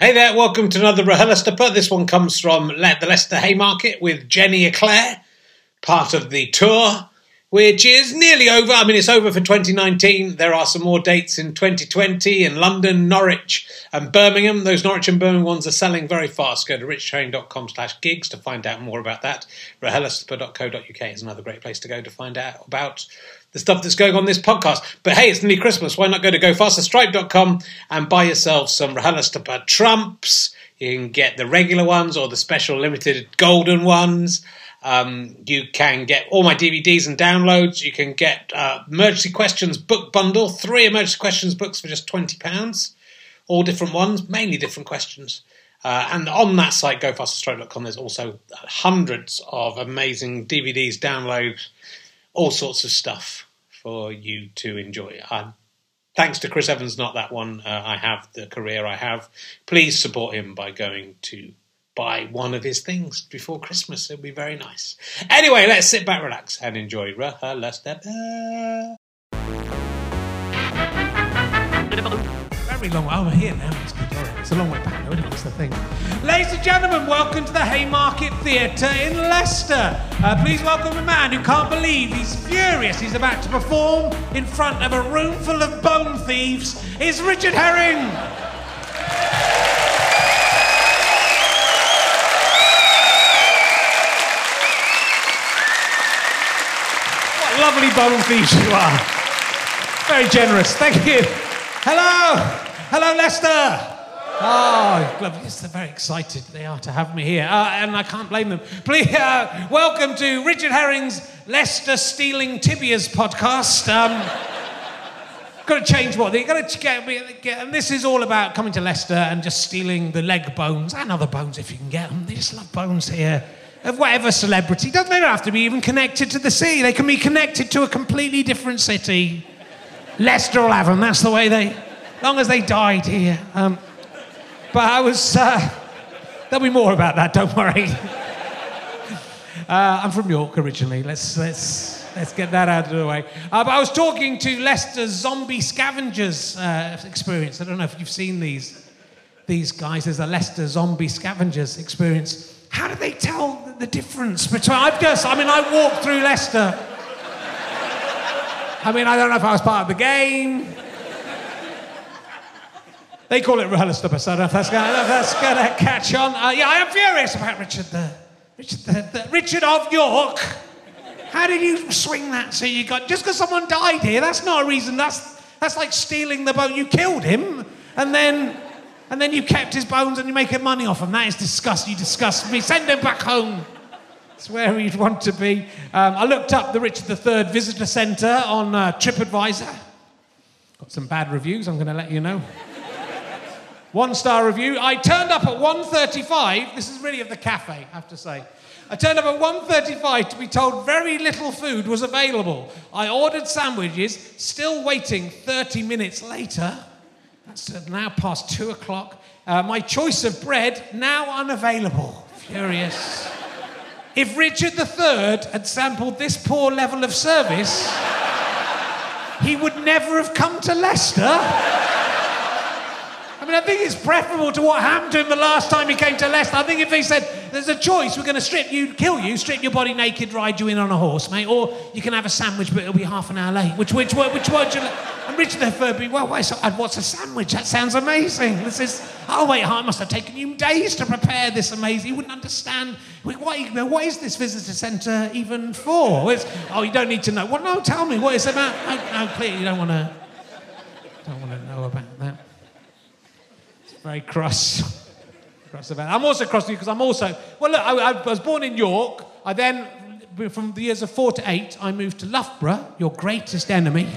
Hey there, welcome to another RHLSTP. This one comes from Le- the Leicester Haymarket with Jenny Eclair, part of the tour, which is nearly over. I mean, it's over for 2019. There are some more dates in 2020 in London, Norwich, and Birmingham. Those Norwich and Birmingham ones are selling very fast. Go to richtrain.com slash gigs to find out more about that. RHLSTP.co.uk is another great place to go to find out about the stuff that's going on this podcast. But hey, it's nearly Christmas. Why not go to gofasterstripe.com and buy yourself some RHLSTP trumps? You can get the regular ones or the special limited golden ones. Um, you can get all my DVDs and downloads. You can get uh, Emergency Questions book bundle, three Emergency Questions books for just £20. All different ones, mainly different questions. Uh, and on that site, gofasterstripe.com, there's also hundreds of amazing DVDs, downloads, all sorts of stuff for you to enjoy. Uh, thanks to Chris Evans, not that one. Uh, I have the career I have. Please support him by going to buy one of his things before Christmas. It'll be very nice. Anyway, let's sit back, relax, and enjoy RHLSTP. Very long way over here now. It's, good, all right. it's a long way back, though, isn't the thing. Ladies and gentlemen, welcome to the Haymarket Theatre in Leicester. Uh, please welcome a man who can't believe he's furious he's about to perform in front of a room full of bone thieves. It's Richard Herring. What lovely bone thieves you are. Very generous. Thank you. Hello. Hello, Leicester. Oh. Yes, they're very excited they are to have me here, uh, and I can't blame them. Please, uh, welcome to Richard Herring's Leicester Stealing Tibias podcast. Um, got to change what they got to get, get, and this is all about coming to Leicester and just stealing the leg bones and other bones if you can get them. They just love bones here of whatever celebrity. Doesn't they don't have to be even connected to the sea. They can be connected to a completely different city. Leicester will have them. That's the way they, long as they died here. Um, but I was. Uh, there'll be more about that. Don't worry. Uh, I'm from York originally. Let's let's let's get that out of the way. Uh, but I was talking to Leicester's zombie scavengers uh, experience. I don't know if you've seen these these guys. There's a Leicester zombie scavengers experience. How do they tell the difference between? I've just. I mean, I walked through Leicester. I mean, I don't know if I was part of the game. They call it RHLSTP, so I don't know if that's going to catch on. Uh, yeah, I am furious about Richard the, Richard the, the Richard of York. How did you swing that so you got just because someone died here? That's not a reason. That's that's like stealing the boat. You killed him, and then and then you kept his bones and you're making money off him. That is disgusting. You disgust me. Send him back home. It's where you'd want to be. Um, I looked up the Richard III Visitor Centre on uh, TripAdvisor. Got some bad reviews. I'm going to let you know. One star review. I turned up at 1.35. This is really of the cafe, I have to say. I turned up at 1.35 to be told very little food was available. I ordered sandwiches, still waiting 30 minutes later. That's now past two o'clock. Uh, my choice of bread now unavailable. Furious. If Richard III had sampled this poor level of service, he would never have come to Leicester. I mean, I think it's preferable to what happened to him the last time he came to Leicester. I think if he said, there's a choice, we're going to strip you, kill you, strip your body naked, ride you in on a horse, mate, or you can have a sandwich, but it'll be half an hour late. Which, which, which, which do you And Richard III be, well, what's a sandwich? That sounds amazing. This is, oh, wait, oh, it must have taken you days to prepare this amazing. You wouldn't understand. What, what is this visitor centre even for? It's, oh, you don't need to know. Well, no, tell me what it's about. No, no please, you don't want to, don't want to know about that very cross. cross about. I'm also cross because I'm also well. Look, I, I, was born in York. I then, from the years of four to eight, I moved to Loughborough, your greatest enemy.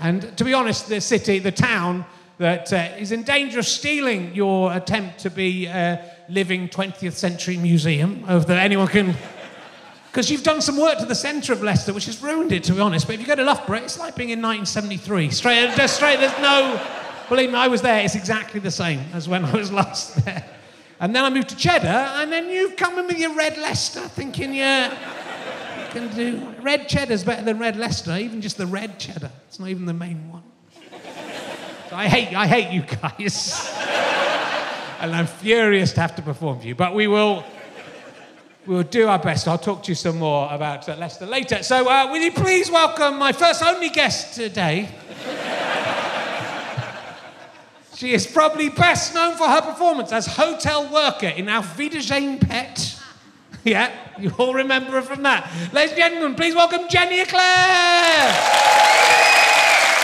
and to be honest, the city, the town that uh, is in danger of stealing your attempt to be a living 20th century museum, of that anyone can. Because you've done some work to the centre of Leicester, which has ruined it, to be honest. But if you go to Loughborough, it's like being in 1973. Straight, just straight. There's no. Believe me, I was there. It's exactly the same as when I was last there. And then I moved to Cheddar, and then you've come in with your red Leicester, thinking you can do red Cheddar's better than red Leicester, even just the red Cheddar. It's not even the main one. So I hate, I hate you guys. and I'm furious to have to perform for you. But we will, we will do our best. I'll talk to you some more about uh, Leicester later. So, uh, will you please welcome my first only guest today? She is probably best known for her performance as hotel worker in Auf Wiedersehen Pet. Yeah, you all remember her from that. Ladies and gentlemen, please welcome Jenny Eclair.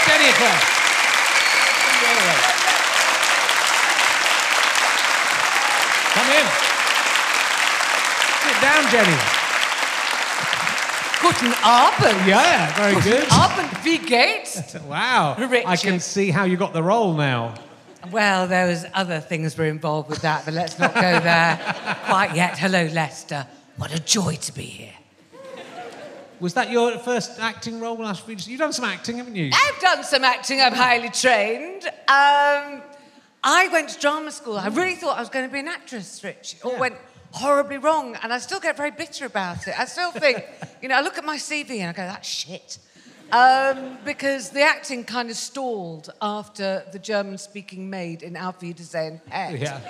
Jenny Eclair. Come in. Sit down, Jenny. Guten Abend. Yeah, very good. Guten Abend. Wie geht's? Wow. I can see how you got the role now. Well, there was other things were involved with that, but let's not go there quite yet. Hello, Leicester. What a joy to be here. Was that your first acting role last week? You've done some acting, haven't you? I've done some acting. I'm highly trained. Um, I went to drama school. I really thought I was going to be an actress, Rich. It all Yeah. went horribly wrong, and I still get very bitter about it. I still think, you know, I look at my CV and I go, that's shit. Um, because the acting kind of stalled after the German speaking maid in Auf Wiedersehen Pet. Yeah.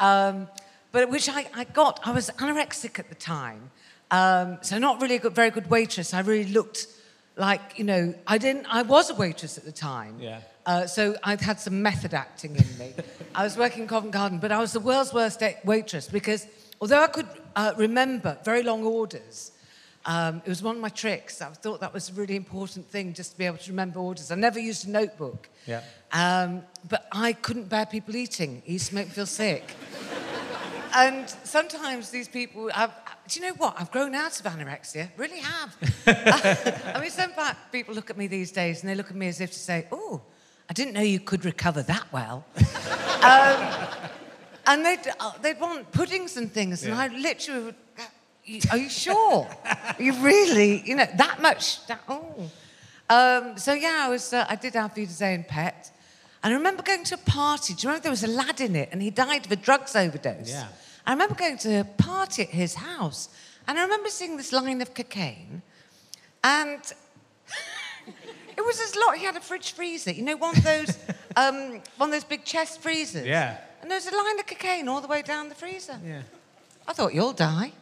Um, but which I, I got, I was anorexic at the time. Um, so not really a good, very good waitress. I really looked like, you know, I didn't, I was a waitress at the time. Yeah. Uh, so I'd had some method acting in me. I was working in Covent Garden, but I was the world's worst waitress because although I could uh, remember very long orders, um, it was one of my tricks. I thought that was a really important thing, just to be able to remember orders. I never used a notebook. Yeah. Um, but I couldn't bear people eating. It used to make me feel sick. and sometimes these people, I've, do you know what? I've grown out of anorexia. Really have. I mean, some people look at me these days and they look at me as if to say, oh, I didn't know you could recover that well. um, and they'd, uh, they'd want puddings and things. And I literally would, go, "You- are you sure? you really, you know, that much? That, oh. Um, so yeah, I was. Uh, I did have Wiedersehen Pet, and I remember going to a party. Do you remember there was a lad in it, and he died of a drugs overdose? Yeah. I remember going to a party at his house, and I remember seeing this line of cocaine, and it was his lot. He had a fridge freezer, you know, one of those, um, one of those big chest freezers. Yeah. And there was a line of cocaine all the way down the freezer. Yeah. I thought you'll die.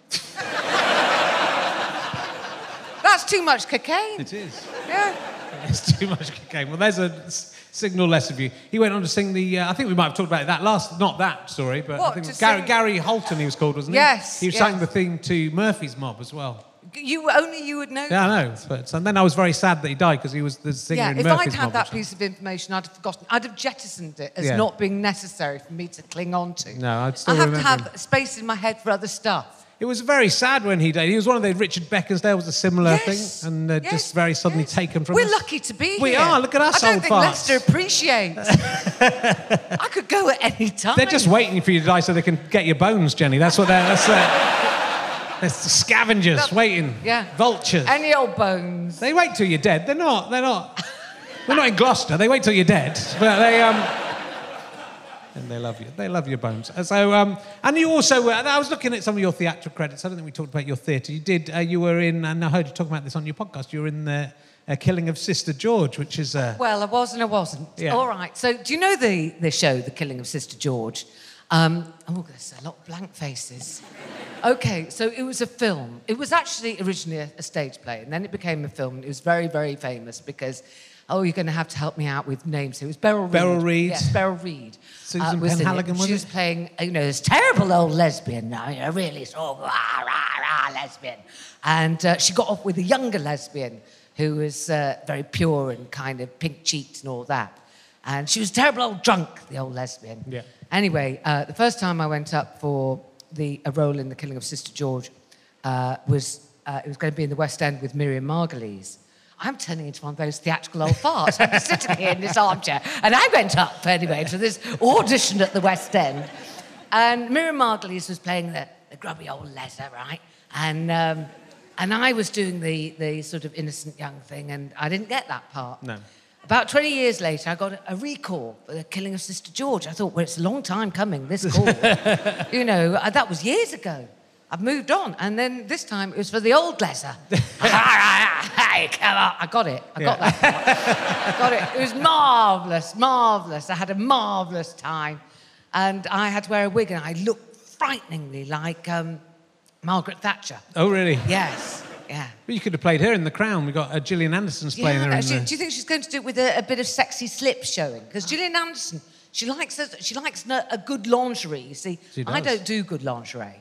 That's too much cocaine. It is. Yeah. It's too much cocaine. Well, there's a signal less of you. He went on to sing the. Uh, I think we might have talked about that last. Not that story, but I think Gary, sing- Gary Holton. He was called, wasn't he? Yes, He yes. sang the theme to Murphy's Mob as well. You only you would know. Yeah, I know. But and then I was very sad that he died because he was the singer Yeah, in if I'd had Mob. that piece of information, I'd have forgotten. I'd have jettisoned it as Yeah. not being necessary for me to cling on to. No, I'd still I have remember to have space in my head for other stuff. It was very sad when he died. He was one of the Richard Beckinsale was a similar Yes, thing, and uh, yes, just very suddenly yes. taken from We're us. lucky to be We here. We are, look at us, I don't old think farts. Leicester appreciates. I could go at any time. They're just waiting for you to die so they can get your bones, Jenny. That's what they're. That's uh, There's the scavengers waiting. Yeah. Vultures. Any old bones. They wait till you're dead. They're not. They're not. We're not in Gloucester. They wait till you're dead. But they um. And they love you. They love your bones. So um. And you also. Uh, I was looking at some of your theatrical credits. I don't think we talked about your theatre. You did. Uh, you were in. And I heard you talking about this on your podcast. You were in the uh, Killing of Sister George, which is. Uh, Well, I was and I wasn't. Yeah. All right. So, do you know the, the show, The Killing of Sister George? Um, oh, there's a lot of blank faces. Okay, so it was a film. It was actually originally a, a stage play, and then it became a film. It was very, very famous because, oh, you're going to have to help me out with names. It was Beryl Reid. Beryl Reid. Yes, Beryl Reid. Susan was in it. Penhaligon, was She was playing, you know, this terrible old lesbian now, you know, really sort of rah, rah, rah lesbian. And uh, she got off with a younger lesbian who was uh, very pure and kind of pink cheeked and all that. And she was a terrible old drunk, the old lesbian. Yeah. Anyway, uh, the first time I went up for the, a role in The Killing of Sister George uh, was, uh, it was going to be in the West End with Miriam Margolyes. I'm turning into one of those theatrical old farts. I'm sitting here in this armchair. And I went up, anyway, to this audition at the West End. And Miriam Margolyes was playing the, the grubby old letter, right? And, um, and I was doing the, the sort of innocent young thing, and I didn't get that part. No. About 20 years later, I got a, recall for the killing of Sister George. I thought, well, it's a long time coming, this call. you know, uh, that was years ago. I've moved on. And then this time it was for the old letter. hey, on. I got it. I got Yeah. that. I got it. It was marvellous, marvellous. I had a marvellous time. and I had to wear a wig, and I looked frighteningly like um, Margaret Thatcher. Oh, really? Yes, yeah. Well, you could have played her in The Crown. We've got uh, Gillian Anderson's playing her Yeah, in she- the... do you think she's going to do it with a, a bit of sexy slip showing? Because Gillian Anderson, she likes a, she likes no- a good lingerie. You see, I don't do good lingerie.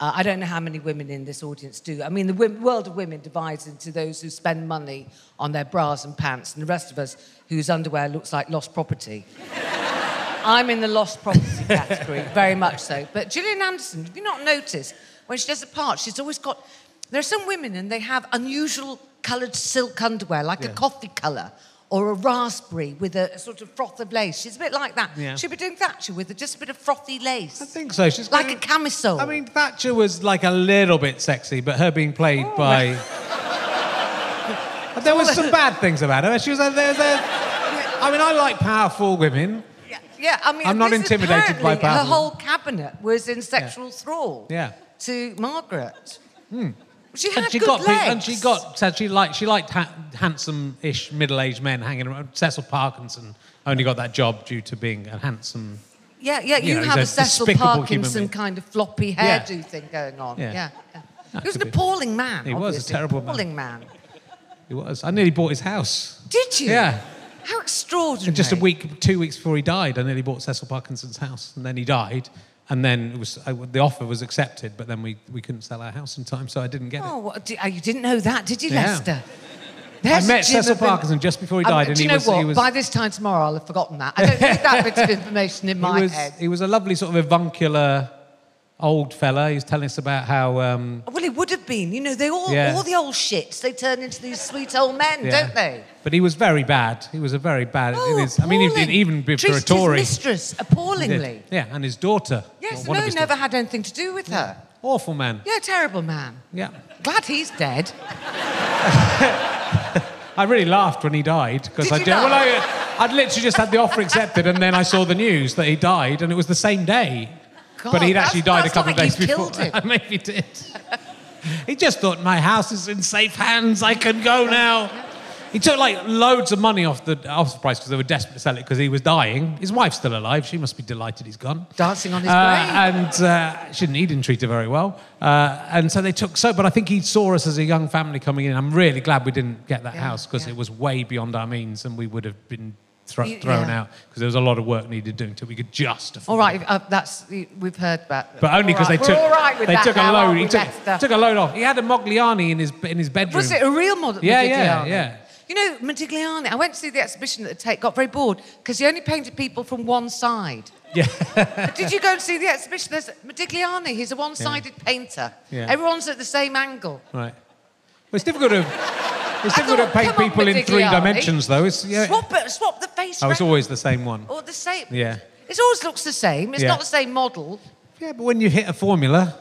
Uh, I don't know how many women in this audience do. I mean, the wo- world of women divides into those who spend money on their bras and pants, and the rest of us whose underwear looks like lost property. I'm in the lost property category, very much so. But Gillian Anderson, have you not noticed when she does a part, she's always got. There are some women and they have unusual coloured silk underwear, like a coffee colour or a raspberry with a, a sort of froth of lace. She's a bit like that. Yeah. She'd be doing Thatcher with a, just a bit of frothy lace. I think so. She's like a camisole. I mean, Thatcher was like a little bit sexy, but her being played Oh. by. there was some bad things about her. She was a, there's a, I mean, I like powerful women. yeah, yeah, I mean, I'm not intimidated by apparently Her whole cabinet was in sexual thrall Yeah. to Margaret. Hmm. She had And she good got legs. and she got said she liked she liked ha- handsome-ish middle-aged men hanging around. Cecil Parkinson only got that job due to being a handsome. Yeah, yeah, You you, know, have a Cecil Parkinson kind of floppy Yeah. hairdo thing going on. Yeah. Yeah. yeah. He was an be- appalling man. He was a terrible man. man. He was. I nearly bought his house. Did you? Yeah. How extraordinary. And just a week, two weeks before he died, I nearly bought Cecil Parkinson's house, and then he died, and then it was I, the offer was accepted, but then we, we couldn't sell our house in time, so I didn't get it. Oh, what, di- oh, you didn't know that, did you, Yeah. Leicester? it. I met Jim Cecil Parkinson just before he Um, died, and do he you know was, what? he was By this time tomorrow, I'll have forgotten that. I don't need that bit of information in my he was, head. he was a lovely sort of avuncular old fella. He was telling us about how um, Well, it would have been. You know, they all, Yeah. all the old shits, they turn into these sweet old men, yeah. don't they? But he was very bad. He was a very bad. Oh, it is, I mean, he even be- for a Tory. His mistress appallingly. Yeah, and his daughter. Yes, no, never daughters. had anything to do with her. Awful man. Yeah, terrible man. Yeah. Glad he's dead. I really laughed when he died because I did. Well. I, I'd literally just had the offer accepted, and then I saw the news that he died, and it was the same day. But he'd actually died a couple like of days before. killed him. I maybe did. he just thought my house is in safe hands. I can go now. He took like loads of money off the off the price because they were desperate to sell it because he was dying. His wife's still alive. She must be delighted he's gone. Dancing on his Uh, grave. and uh, she didn't, he didn't treat her very well. Uh, and so they took so, but I think he saw us as a young family coming in. I'm really glad we didn't get that house because yeah. it was way beyond our means and we would have been thro- You- thrown yeah. out because there was a lot of work needed doing till we could just afford All right, uh, that's we've heard about. But only because right, they took we're all right with they that took a now, load. aren't He took, took a load off. He had a Mogliani in his in his bedroom. Was it a real model? Yeah, yeah, Modigliani? yeah. You know, Modigliani. I went to see the exhibition at the Tate. Got very bored because he only painted people from one side. Yeah. Did you go and see the exhibition? There's Modigliani. He's a one-sided painter. Yeah. Everyone's at the same angle. right. Well, it's difficult to it's difficult to paint on, people in three dimensions though. It's yeah. Swap it. Swap the face. Oh, it's always the same one. Or the same. Yeah. It always looks the same. It's Yeah. not the same model. Yeah, but when you hit a formula,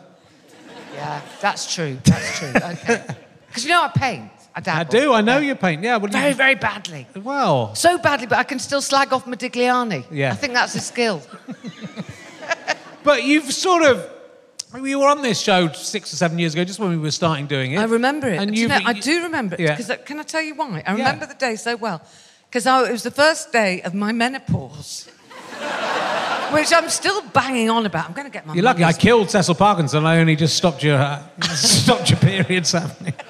Yeah, that's true. That's true. Okay. Because you know I paint. I. I do. I know you paint. Yeah. Well, Very, you, very badly. well. So badly, but I can still slag off Modigliani. Yeah. I think that's a skill. But you've sort of. We were on this show six or seven years ago, just when we were starting doing it. I remember it. And you know, I do remember it. Yeah. Because can I tell you why? I remember the day so well. Because it was the first day of my menopause, which I'm still banging on about. I'm going to get my. You're lucky. I killed Cecil Parkinson. I only just stopped your uh, stopped your periods happening.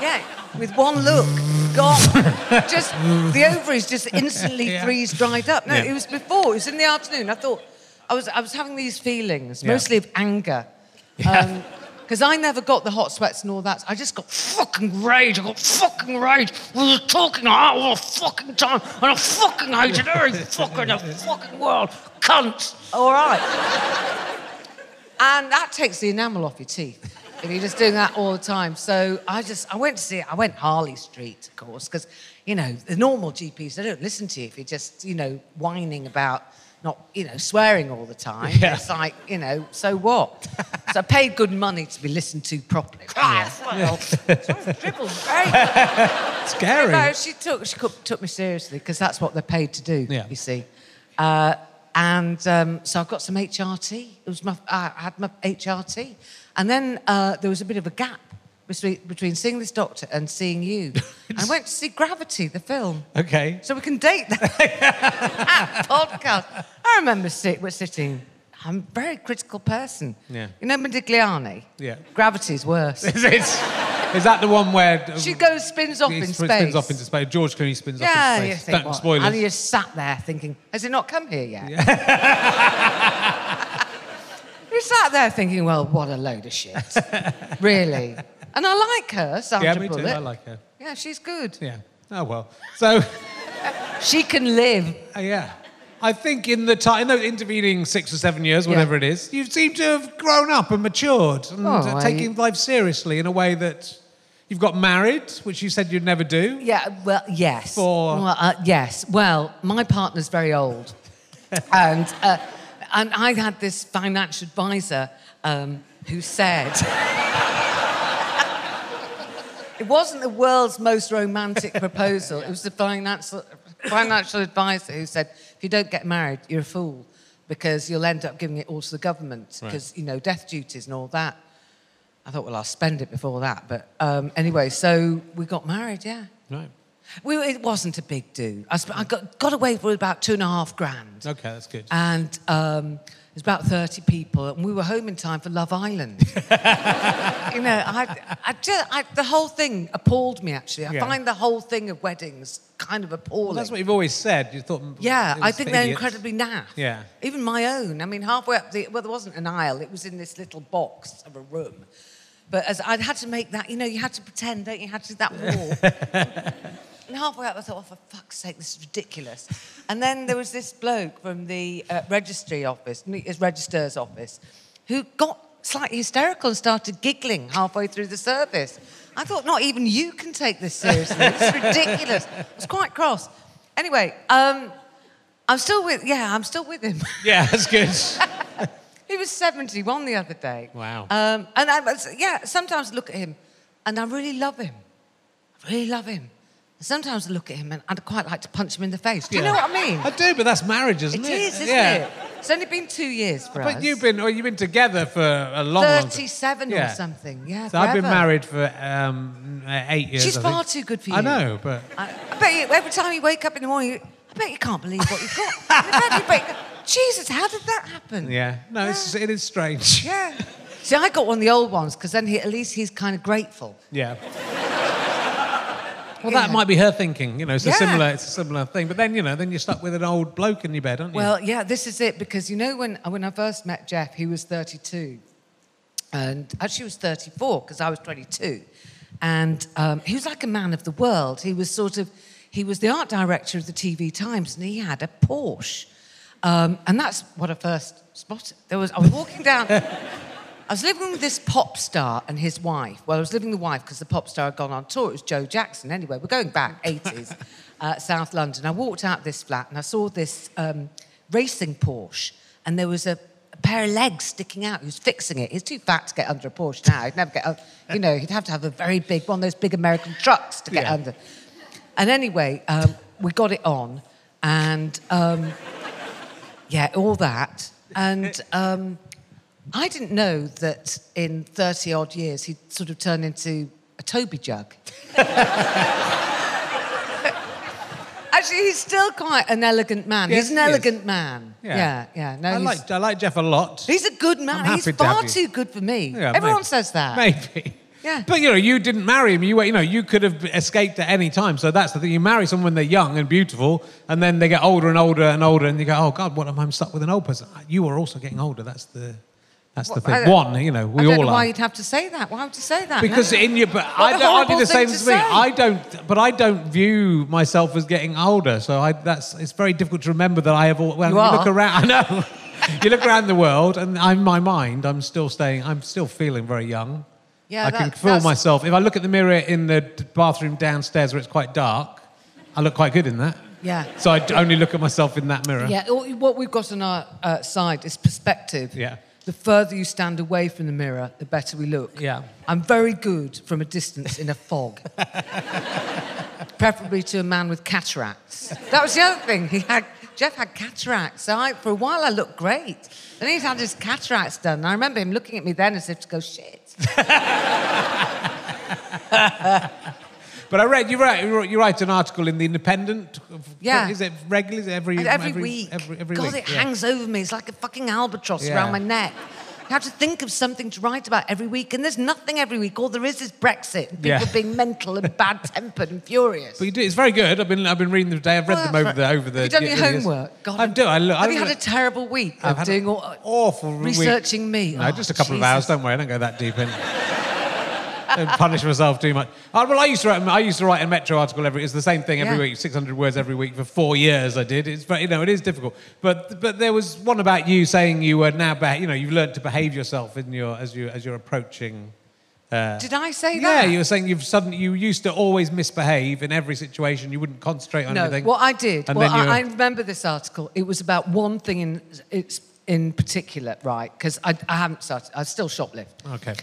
Yeah, with one look, gone. just the ovaries just instantly Yeah. freeze dried up. No, Yeah. it was before. It was in the afternoon. I thought I was I was having these feelings, Yeah. mostly of anger. Yeah. Um, because I never got the hot sweats and all that. I just got fucking rage. I got fucking rage. We were talking all the fucking time, and I fucking hated every fucking in the fucking world. Cunt. All right. and that takes the enamel off your teeth if you're just doing that all the time. So I just, I went to see it. I went Harley Street, of course, because, you know, the normal GPs, they don't listen to you if you're just, you know, whining about not, you know, swearing all the time. Yeah. It's like, you know, so what? so I paid good money to be listened to properly. Ah, well, right? Scary. No, she took she took, me seriously because that's what they're paid to do. Yeah. You see, uh, and um, so I've got some HRT. It was my I had my HRT, and then uh, there was a bit of a gap between, between seeing this doctor and seeing you. I went to see Gravity, the film. Okay. So we can date that podcast. I remember sit, we're sitting. I'm a very critical person. Yeah. You know Modigliani? Yeah. Gravity's worse. Is, it, is that the one where uh, She goes, spins off in sp- space. spins off into space? George Clooney spins Yeah, off into space. think, Don't what? And you just sat there thinking, has it not come here yet? you sat there thinking, well, what a load of shit. really. And I like her, Sandra yeah, me too. Bullock. I like her. Yeah, she's good. Yeah. Oh well. So, She can live. uh, yeah. I think in the time, in the intervening six or seven years, Yeah. whatever it is, you seem to have grown up and matured and Oh, uh, I- taking life seriously in a way that you've got married, which you said you'd never do. Yeah, well, yes. For- Well, uh, yes. Well, my partner's very old. and, uh, and I had this financial advisor um, who said... it wasn't the world's most romantic proposal. It was the financial, financial advisor who said, if you don't get married, you're a fool because you'll end up giving it all to the government Right. because, you know, death duties and all that. I thought, well, I'll spend it before that. But um, anyway, so we got married, yeah. Right. We, it wasn't a big do. I, sp- I got, got away with about two and a half grand. Okay, that's good. And um, was about 30 people, and we were home in time for Love Island. you know, I, I just, I, the whole thing appalled me, actually. I Yeah. find the whole thing of weddings kind of appalling. Well, that's what you've always said. You thought. Mm, yeah, I think they're idiots. incredibly naff. Yeah. Even my own. I mean, halfway up the well, there wasn't an aisle. It was in this little box of a room. But as I'd had to make that, you know, you had to pretend, don't you? You had to do that wall. and halfway up, I thought, oh, for fuck's sake, this is ridiculous. And then there was this bloke from the uh, registry office, his registrar's office, who got slightly hysterical and started giggling halfway through the service. I thought, not even you can take this seriously. It's ridiculous. I was quite cross. Anyway, um, I'm still with, yeah, I'm still with him. Yeah, that's good. he was 71 the other day. Wow. Um, and I was, yeah, sometimes I look at him and I really love him. I really love him. Sometimes I look at him and I'd quite like to punch him in the face. Do you Yeah. know what I mean? I do, but that's marriage, isn't it it? is, isn't yeah. it? It's only been two years for us. But you've been, or you've been together for a long, long time. 37 Yeah. or something. Yeah, So I've been forever. married for um, uh, eight years. She's I think. far too good for you. I know, but I, I bet you, every time you wake up in the morning, you, I bet you can't believe what you've got. I bet you- bet you- Jesus, how did that happen? yeah, no, It's, it is strange. Yeah. See, I got one of the old ones because then he, at least he's kind of grateful. Yeah. Well, that Yeah. might be her thinking. You know, it's a similar, it's a similar thing. But then, you know, then you're stuck with an old bloke in your bed, aren't you? Well, yeah, this is it because you know when when I first met Jeff, he was 32, and actually he was 34 because I was 22, and um, he was like a man of the world. He was sort of he was the art director of the TV Times, and he had a Porsche, um, and that's what I first spotted. There was I was walking down. I was living with this pop star and his wife. Well, I was living with the wife because the pop star had gone on tour. It was Joe Jackson. Anyway, we're going back 80s, uh, South London. I walked out this flat and I saw this um, racing Porsche, and there was a, a pair of legs sticking out. He was fixing it. He's too fat to get under a Porsche now. He'd never get, un- you know, he'd have to have a very big one of those big American trucks to get Yeah. under. And anyway, um, we got it on, and um, yeah, all that. And um, I didn't know that in 30 odd years he'd sort of turned into a Toby jug. Actually, he's still quite an elegant man. Yes, he's an he is. elegant man. Yeah, yeah. No, I he's, like, I like Jeff a lot. he's a good man. I'm He's happy to have far too good for me. Yeah, Everyone maybe- says that. Maybe. Yeah. But you know, you didn't marry him. You were, you know, you could have escaped at any time. So that's the thing. You marry someone when they're young and beautiful, and then they get older and older and older, and you go, "Oh God, what am I stuck with an old person?" You are also getting older. That's the, that's the thing. One, you know, we I don't all know are. why you'd have to say that. Why would you say that? Because No. in your, but What I, a don't, I do horrible the same thing as to me. say. I don't, but I don't view myself as getting older. So I, that's it's very difficult to remember that I have. All, well, You look are. around. I know. you look around the world, and I'm my mind. I'm still staying. I'm still feeling very young. Yeah, I can that- feel that's- myself. If I look at the mirror in the d- bathroom downstairs where it's quite dark, I look quite good in that. Yeah. So I d- only look at myself in that mirror. Yeah, all- what we've got on our uh, side is perspective. Yeah. The further you stand away from the mirror, the better we look. Yeah. I'm very good from a distance in a fog. Preferably to a man with cataracts. That was the other thing. He had Jeff had cataracts. So I, for a while I looked great. Then he's had his cataracts done. And I remember him looking at me then as if to go, shit. But I read you write you write an article in the Independent. Yeah. Is it regularly? Is it every And every, week. Every, every God, week. it yeah. hangs over me. It's like a fucking albatross Yeah. around my neck. You have to think of something to write about every week, and there's nothing every week. All there is is Brexit and people Yeah. being mental and bad tempered and furious. But you do. It's very good. I've been I've been reading them today. I've read Well, them over the over the. Have you done years. your homework? God, I do. I look. Have I you had a terrible week I've of doing all, awful week. researching me? No, Oh, just a couple of oh, hours. Don't worry. I don't go that deep in. Don't punish myself too much. Oh, well, I used to write. I used to write a Metro article every. It's the same thing every Yeah. week. Six hundred words every week for four years. I did. It's very, you know, it is difficult. But but there was one about you saying you were now. You know, you've learned to behave yourself in your as you as you're approaching. Uh, Did I say yeah, that? you were saying you've suddenly you used to always misbehave in every situation. You wouldn't concentrate on No, anything. what I did. And well, then you I, I remember this article. It was about one thing in it's in particular, right? Because I, I haven't started. I still shoplift. okay.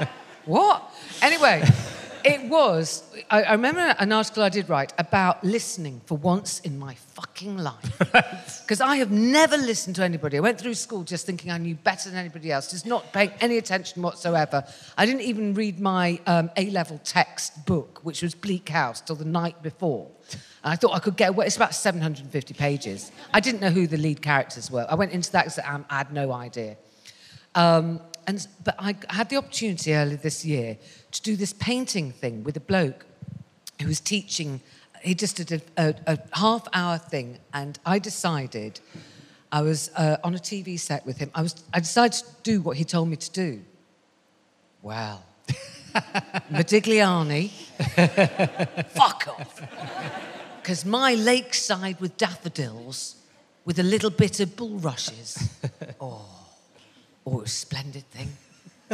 What? Anyway, it was. I, I remember an article I did write about listening for once in my fucking life. Because I have never listened to anybody. I went through school just thinking I knew better than anybody else, just not paying any attention whatsoever. I didn't even read my um, A level text book, which was Bleak House, till the night before. And I thought I could get away. It's about 750 pages. I didn't know who the lead characters were. I went into that exam, I had no idea. Um, and, but I had the opportunity earlier this year to do this painting thing with a bloke who was teaching. He just did a, a, half hour thing, and I decided I was uh, on a TV set with him. I, was, I decided to do what he told me to do. Well, Modigliani, fuck off. Because my lakeside with daffodils with a little bit of bulrushes. Oh, it was a splendid thing.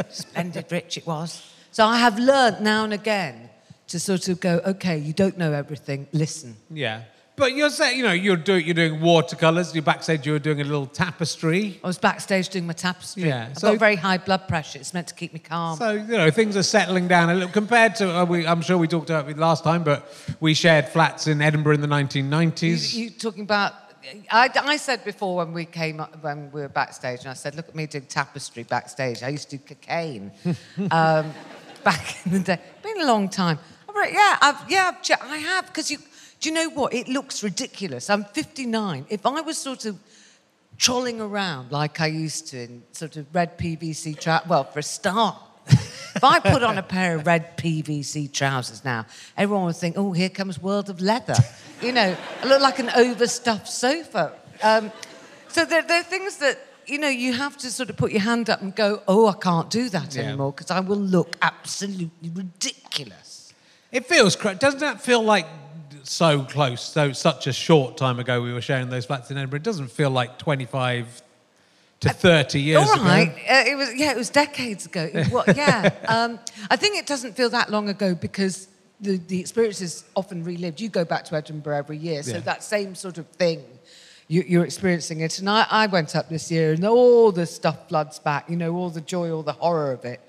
Splendid, Rich, it was. So I have learnt now and again to sort of go, okay, you don't know everything, listen. Yeah. But you're saying, you know, you're doing you're doing watercolors. You're backstage. You were doing a little tapestry. I was backstage doing my tapestry. Yeah, I've so- got very high blood pressure. It's meant to keep me calm. So you know things are settling down a little compared to. Uh, we, I'm sure we talked about it last time, but we shared flats in Edinburgh in the 1990s. You, you talking about? I, I said before when we came up, when we were backstage, and I said, "Look at me doing tapestry backstage. I used to do cocaine um, back in the day. Been a long time. Right, yeah, I've, yeah, I've, I have. Because you, do you know what? It looks ridiculous. I'm 59. If I was sort of trolling around like I used to in sort of red PVC trousers, well, for a start. If I put on a pair of red PVC trousers now, everyone would think, oh, here comes World of Leather. You know, I look like an overstuffed sofa. Um, so there, there are things that, you know, you have to sort of put your hand up and go, oh, I can't do that Yeah. anymore because I will look absolutely ridiculous. It feels. Doesn't that feel like so close? So such a short time ago we were sharing those flats in Edinburgh. It doesn't feel like 25 to 30 years All ago. Uh, it was yeah, it was decades ago. Wa- yeah. Um, I think it doesn't feel that long ago because the, the experience is often relived. You go back to Edinburgh every year, so Yeah. that same sort of thing, you, you're experiencing it. And I, I went up this year, and all the stuff floods back. You know, all the joy, all the horror of it.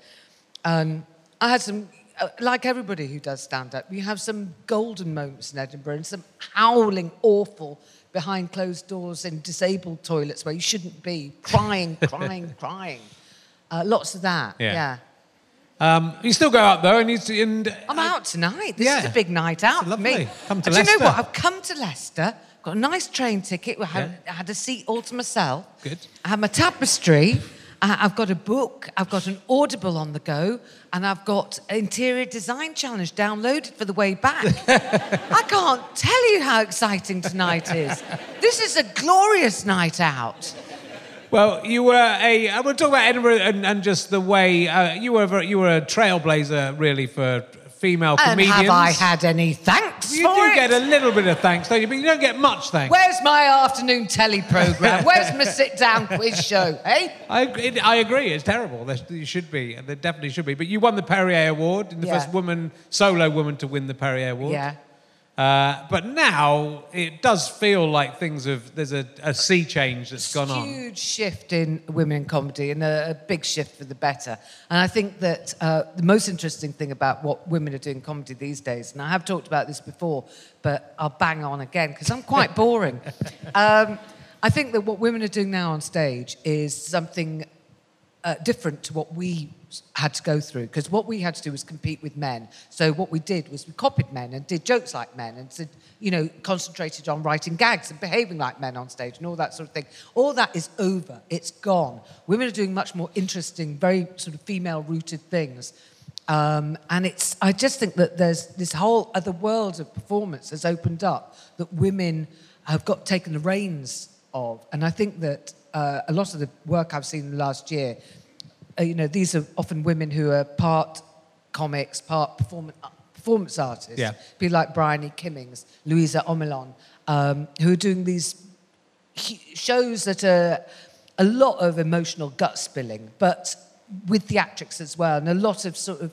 And I had some, uh, like everybody who does stand up, you have some golden moments in Edinburgh and some howling, awful, behind closed doors in disabled toilets where you shouldn't be, crying, crying, crying. Uh, lots of that, Yeah. yeah. Um, you still go out though, and you see- and I'm out tonight. This yeah. is a big night out for me. lovely. Come to And do you know what? I've come to Leicester, got a nice train ticket, I had, Yeah. I had a seat all to myself. Good. I have my tapestry. I- I've got a book, I've got an Audible on the go, and I've got Interior Design Challenge downloaded for the way back. I can't tell you how exciting tonight is. This is a glorious night out. Well, you were a. I will talk about Edinburgh and, and just the way uh, you were. You were a trailblazer, really, for female And comedians. have I had any thanks You for do it? get a little bit of thanks, don't you? But you don't get much thanks. Where's my afternoon telly program? Where's my sit-down quiz show? Hey, I, it, I agree. It's terrible. There, you should be. And there definitely should be. But you won the Perrier Award, and the Yeah. first woman, solo woman, to win the Perrier Award. yeah. Uh, but now it does feel like things have. There's a, a sea change that's gone on. Huge shift in women in comedy and a, a big shift for the better. And I think that uh, the most interesting thing about what women are doing in comedy these days, and I have talked about this before, but I'll bang on again because I'm quite boring. um, I think that what women are doing now on stage is something uh, different to what we had to go through because what we had to do was compete with men. So what we did was we copied men and did jokes like men and said, you know, concentrated on writing gags and behaving like men on stage and all that sort of thing. All that is over. It's gone. Women are doing much more interesting, very sort of female-rooted things. Um, and it's, I just think that there's this whole other world of performance has opened up that women have got taken the reins of. And I think that uh, a lot of the work I've seen last year, uh, you know, these are often women who are part comics, part performance, performance artists. Yeah. People like Bryony Kimmings, Louisa Omilon, um, who are doing these shows that are a lot of emotional gut spilling, but with theatrics as well, and a lot of sort of,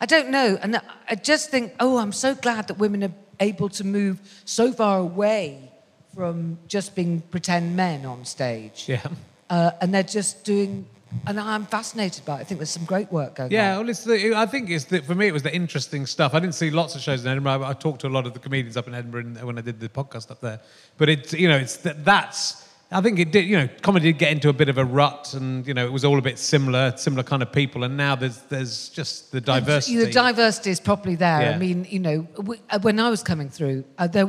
I don't know, and I just think, oh, I'm so glad that women are able to move so far away from just being pretend men on stage. Yeah. Uh, and they're just doing, and I'm fascinated by it. I think there's some great work going Yeah, on. Yeah, well, it's the, I think it's the, for me it was the interesting stuff. I didn't see lots of shows in Edinburgh. I, I talked to a lot of the comedians up in Edinburgh when I did the podcast up there. But it's you know it's that that's I think it did you know comedy did get into a bit of a rut and you know it was all a bit similar similar kind of people and now there's there's just the diversity. The diversity is properly there. Yeah. I mean, you know, w- uh, when I was coming through, uh, there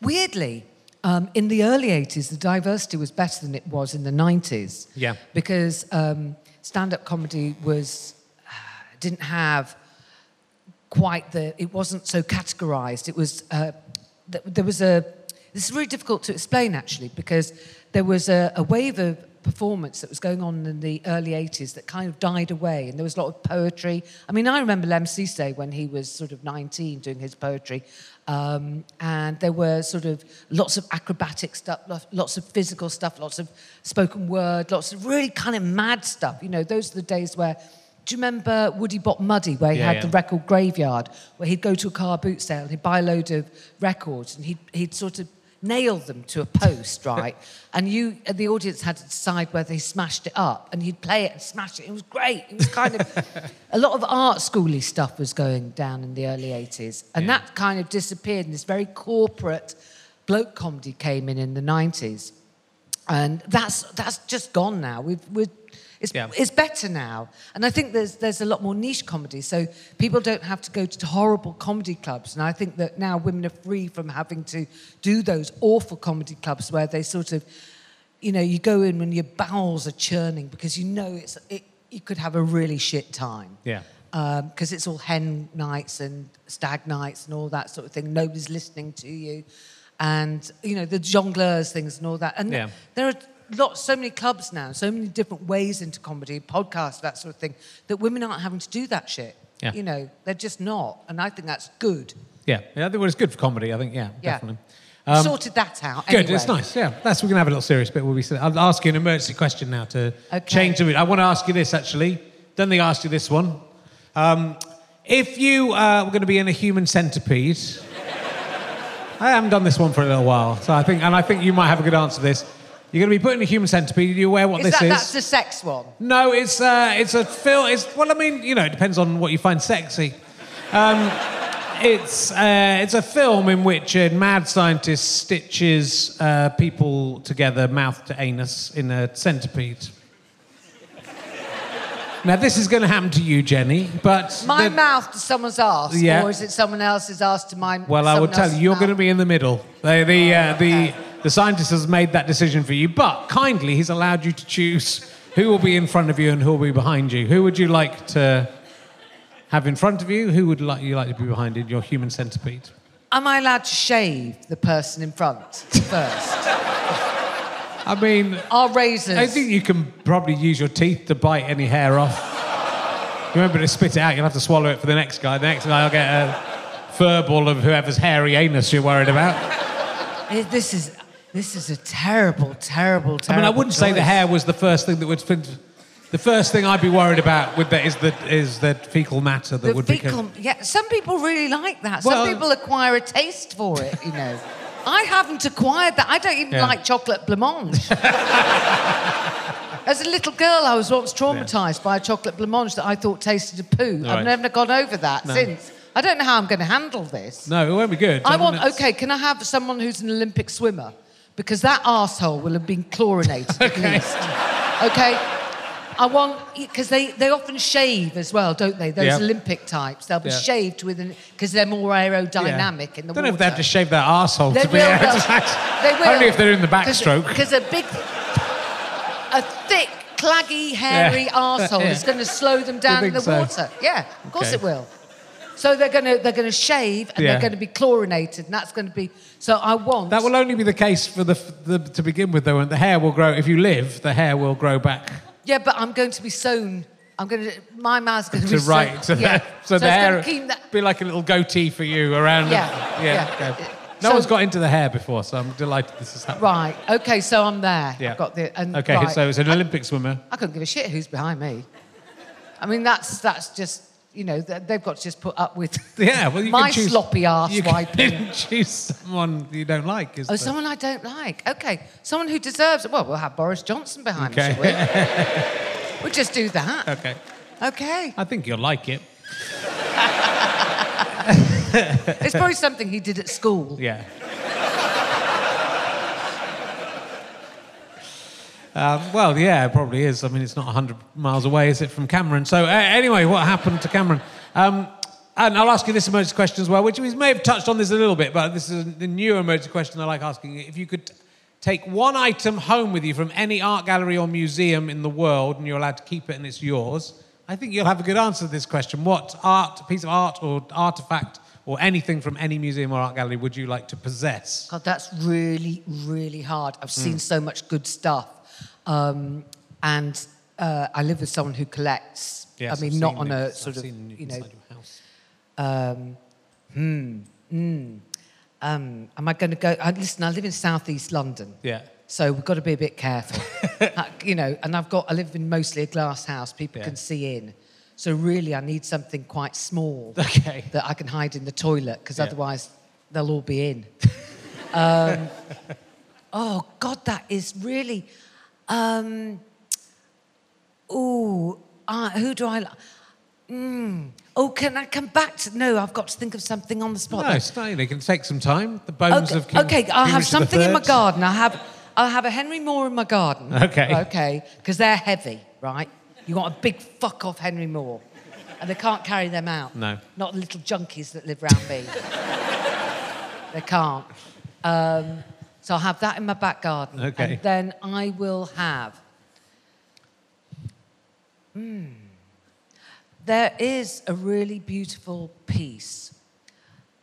weirdly, um, in the early 80s, the diversity was better than it was in the 90s. Yeah. Because um, stand up comedy was, uh, didn't have quite the, it wasn't so categorized. It was, uh, there was a, this is really difficult to explain actually, because there was a, a wave of performance that was going on in the early 80s that kind of died away, and there was a lot of poetry. I mean, I remember Lemn Sissay when he was sort of 19 doing his poetry, um, and there were sort of lots of acrobatic stuff, lots of physical stuff, lots of spoken word, lots of really kind of mad stuff. You know, those are the days where do you remember Woody Bot Muddy, where he Yeah, had yeah. the record graveyard, where he'd go to a car boot sale and he'd buy a load of records and he'd, he'd sort of nail them to a post, right? and you, uh, the audience, had to decide whether he smashed it up and he'd play it and smash it. It was great. It was kind of a lot of art schooly stuff was going down in the early 80s. And Yeah. that kind of disappeared and this very corporate bloke comedy came in in the 90s and that's that's just gone now. We've, we're, it's, Yeah. it's better now, and I think there's there's a lot more niche comedy, so people don't have to go to horrible comedy clubs. And I think that now women are free from having to do those awful comedy clubs where they sort of, you know, you go in when your bowels are churning because you know it's it, you could have a really shit time Yeah. Um, because it's all hen nights and stag nights and all that sort of thing. Nobody's listening to you, and you know the jongleurs things and all that. And Yeah. there are lots, so many clubs now, so many different ways into comedy, podcasts, that sort of thing, that women aren't having to do that shit. Yeah. You know, they're just not, and I think that's good. Yeah, yeah, I think it's good for comedy. I think yeah, Yeah. definitely. Um, Sorted that out. Good, it's nice. Yeah, that's we're gonna have a little serious bit where we sit. I'll ask you an emergency question now to Okay. change the. Mood. I want to ask you this actually. Don't think I asked you this one. Um, if you uh, were going to be in a human centipede, I haven't done this one for a little while, so I think, and I think you might have a good answer to this. You're going to be put in a human centipede. Are you aware what Is this that is? that's the sex one? No, it's uh, it's a film. It's well, I mean, you know, it depends on what you find sexy. Um, it's uh, it's a film in which a mad scientist stitches uh, people together, mouth to anus, in a centipede. Now, this is going to happen to you, Jenny, but My the- mouth to someone's ass, Yeah. or is it someone else's ass to mine? Well, I will tell you, you're going to be in the middle. The the uh, the, the scientist has made that decision for you, but kindly, he's allowed you to choose who will be in front of you and who will be behind you. Who would you like to have in front of you? Who would like you like to be behind in your human centipede? Am I allowed to shave the person in front first? I mean, Are razors? I think you can probably use your teeth to bite any hair off. You Remember to spit it out. You'll have to swallow it for the next guy. The next guy will get a furball of whoever's hairy anus you're worried about. This is this is a terrible, terrible, terrible. I mean, I wouldn't say the hair was the first thing that would. Fin- the first thing I'd be worried about with that is the is the fecal matter that The would fecal, be. yeah. Some people really like that. Well- some people acquire a taste for it. You know, I haven't acquired that. I don't even Yeah. like chocolate blancmange. As a little girl, I was once traumatized by a chocolate blancmange that I thought tasted of poo. Right. I've never gone over that No. since. I don't know how I'm going to handle this. No, it won't be good. I want, okay, can I have someone who's an Olympic swimmer? Because that asshole will have been chlorinated at Okay. least. Okay? I want because they, they often shave as well, don't they? Those Yeah. Olympic types, they'll be Yeah. shaved with an because they're more aerodynamic in the water. They don't water. know if they have to shave their asshole They to be they'll- they will. Only if they're in the backstroke. Because a big, a thick, claggy, hairy asshole Yeah. is going to slow them down in the so? water. Yeah, of course Okay. it will. So they're going to they're going to shave and Yeah. they're going to be chlorinated, and that's going to be. So I want That will only be the case for the, the to begin with, though, and the hair will grow. If you live, the hair will grow back Yeah, but I'm going to be sewn. I'm going to. My mouth's going to, to be right. Sewn. Yeah. so, the hair keep that. be like a little goatee for you around. Yeah, the, yeah. yeah. okay. No So- one's got into the hair before, so I'm delighted this is happening. Right. Okay. So I'm there. Yeah. I've got the. And, Okay, right. so it's an Olympic swimmer. I couldn't give a shit who's behind me. I mean, that's that's just you know they've got to just put up with Yeah, well, you my choose, sloppy ass you wiping. can choose someone you don't like. Is Oh, the- someone I don't like. Okay, someone who deserves it. Well, we'll have Boris Johnson behind Okay. me, shall we? we'll just do that. Okay, Okay. I think you'll like it. It's probably something he did at school. Yeah. Um, well, yeah, it probably is. I mean, it's not 100 miles away, is it, from Cameron? So, uh, anyway, what happened to Cameron? Um, and I'll ask you this emergency question as well, which we may have touched on this a little bit, but this is the new emergency question I like asking. If you could take one item home with you from any art gallery or museum in the world, and you're allowed to keep it and it's yours, I think you'll have a good answer to this question. What art, piece of art or artifact or anything from any museum or art gallery would you like to possess? God, that's really, really hard. I've seen so much good stuff. Um, and uh, I live with someone who collects. Yes, I mean, I've not on a I've sort of, seen you know, inside your house. um, am I going to go? I, listen, I live in southeast London. Yeah. So we've got to be a bit careful. Uh, you know, and I've got, I live in mostly a glass house, people Yeah. can see in. So really, I need something quite small Okay. that I can hide in the toilet because Yeah. otherwise they'll all be in. um, oh, God, that is really. Um, oh, uh, who do I. li- Mm. Oh, can I come back to. No, I've got to think of something on the spot. No, it's not. They can take some time. The bones Okay, of King, okay, I'll King have something in my garden. I'll have, I'll have a Henry Moore in my garden. Okay. Okay, because they're heavy, right? You want a big fuck off Henry Moore. And they can't carry them out. No. Not the little junkies that live round me. they can't. Um, so I'll have that in my back garden. Okay. And then I will have. Hmm. There is a really beautiful piece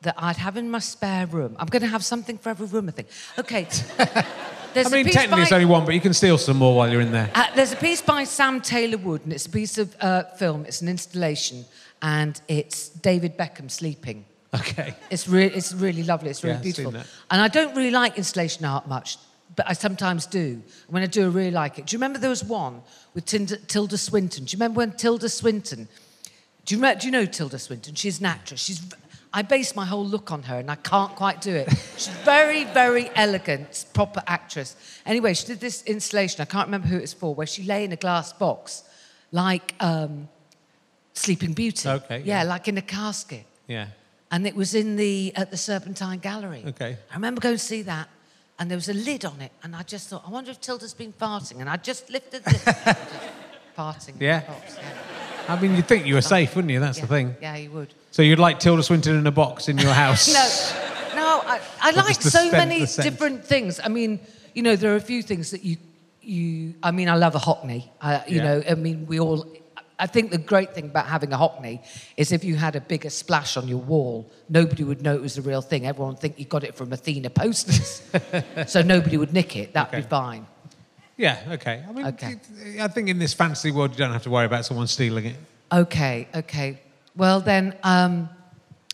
that I'd have in my spare room. I'm going to have something for every room, I think. Okay. There's I mean, technically by- it's only one, but you can steal some more while you're in there. uh, there's a piece by Sam Taylor Wood, and it's a piece of uh, film. It's an installation, and it's David Beckham sleeping. Okay. It's, re- it's really lovely. It's really Yeah, beautiful. And I don't really like installation art much, but I sometimes do. When I do, I really like it. Do you remember there was one with Tilda, Tilda Swinton? Do you remember when Tilda Swinton? Do you, remember, do you know Tilda Swinton? She's an actress. She's. I base my whole look on her, and I can't quite do it. She's very, very elegant, proper actress. Anyway, she did this installation. I can't remember who it was for, where she lay in a glass box, like um, Sleeping Beauty. Okay, Yeah, yeah. like in a casket Yeah. And it was in the at the Serpentine Gallery. Okay. I remember going to see that, and there was a lid on it, and I just thought, I wonder if Tilda's been farting, and I just lifted the farting. Yeah. box, yeah. I mean, you'd think you were safe, wouldn't you? That's yeah. the thing. Yeah, you would. So you'd like Tilda Swinton in a box in your house? No, no, I, I like so scent- many different things. I mean, you know, there are a few things that you, you. I mean, I love a Hockney. I, you Yeah. know, I mean, we all. I think the great thing about having a Hockney is if you had a bigger splash on your wall, nobody would know it was the real thing. Everyone would think you got it from Athena posters, so nobody would nick it. That'd Okay. be fine. Yeah, okay. I mean, Okay. I think in this fantasy world, you don't have to worry about someone stealing it. Okay, okay. Well then, um,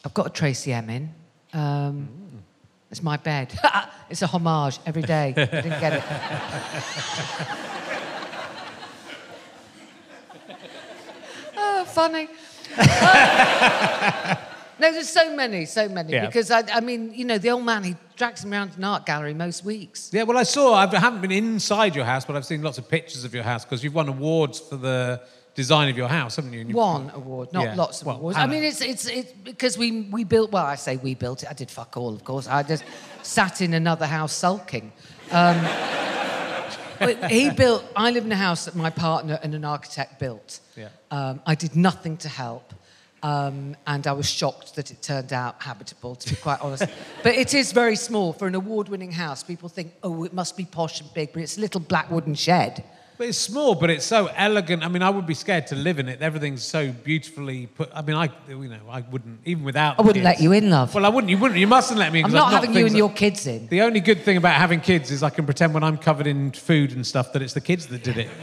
I've got a Tracey Emin. Um, it's my bed. it's a homage every day. I didn't get it. oh, funny. No, there's so many, so many. Yeah. Because I, I mean, you know, the old man he drags him around to an art gallery most weeks. Yeah, well, I saw, I haven't been inside your house, but I've seen lots of pictures of your house because you've won awards for the design of your house, haven't you? One award, not Yeah. lots of Well, awards. I mean, it's, it's, it's because we, we built, well, I say we built it. I did fuck all, of course. I just sat in another house sulking. Um, he built. I live in a house that my partner and an architect built. Yeah. Um, I did nothing to help, um, and I was shocked that it turned out habitable. To be quite honest, but it is very small for an award-winning house. People think, oh, it must be posh and big, but it's a little black wooden shed. But it's small, but it's so elegant. I mean, I would be scared to live in it. Everything's so beautifully put. I mean, I, you know, I wouldn't even without. I wouldn't let you in, love. Well, I wouldn't. You wouldn't. You mustn't let me in. I'm not having you and that- your kids in. The only good thing about having kids is I can pretend when I'm covered in food and stuff that it's the kids that did it.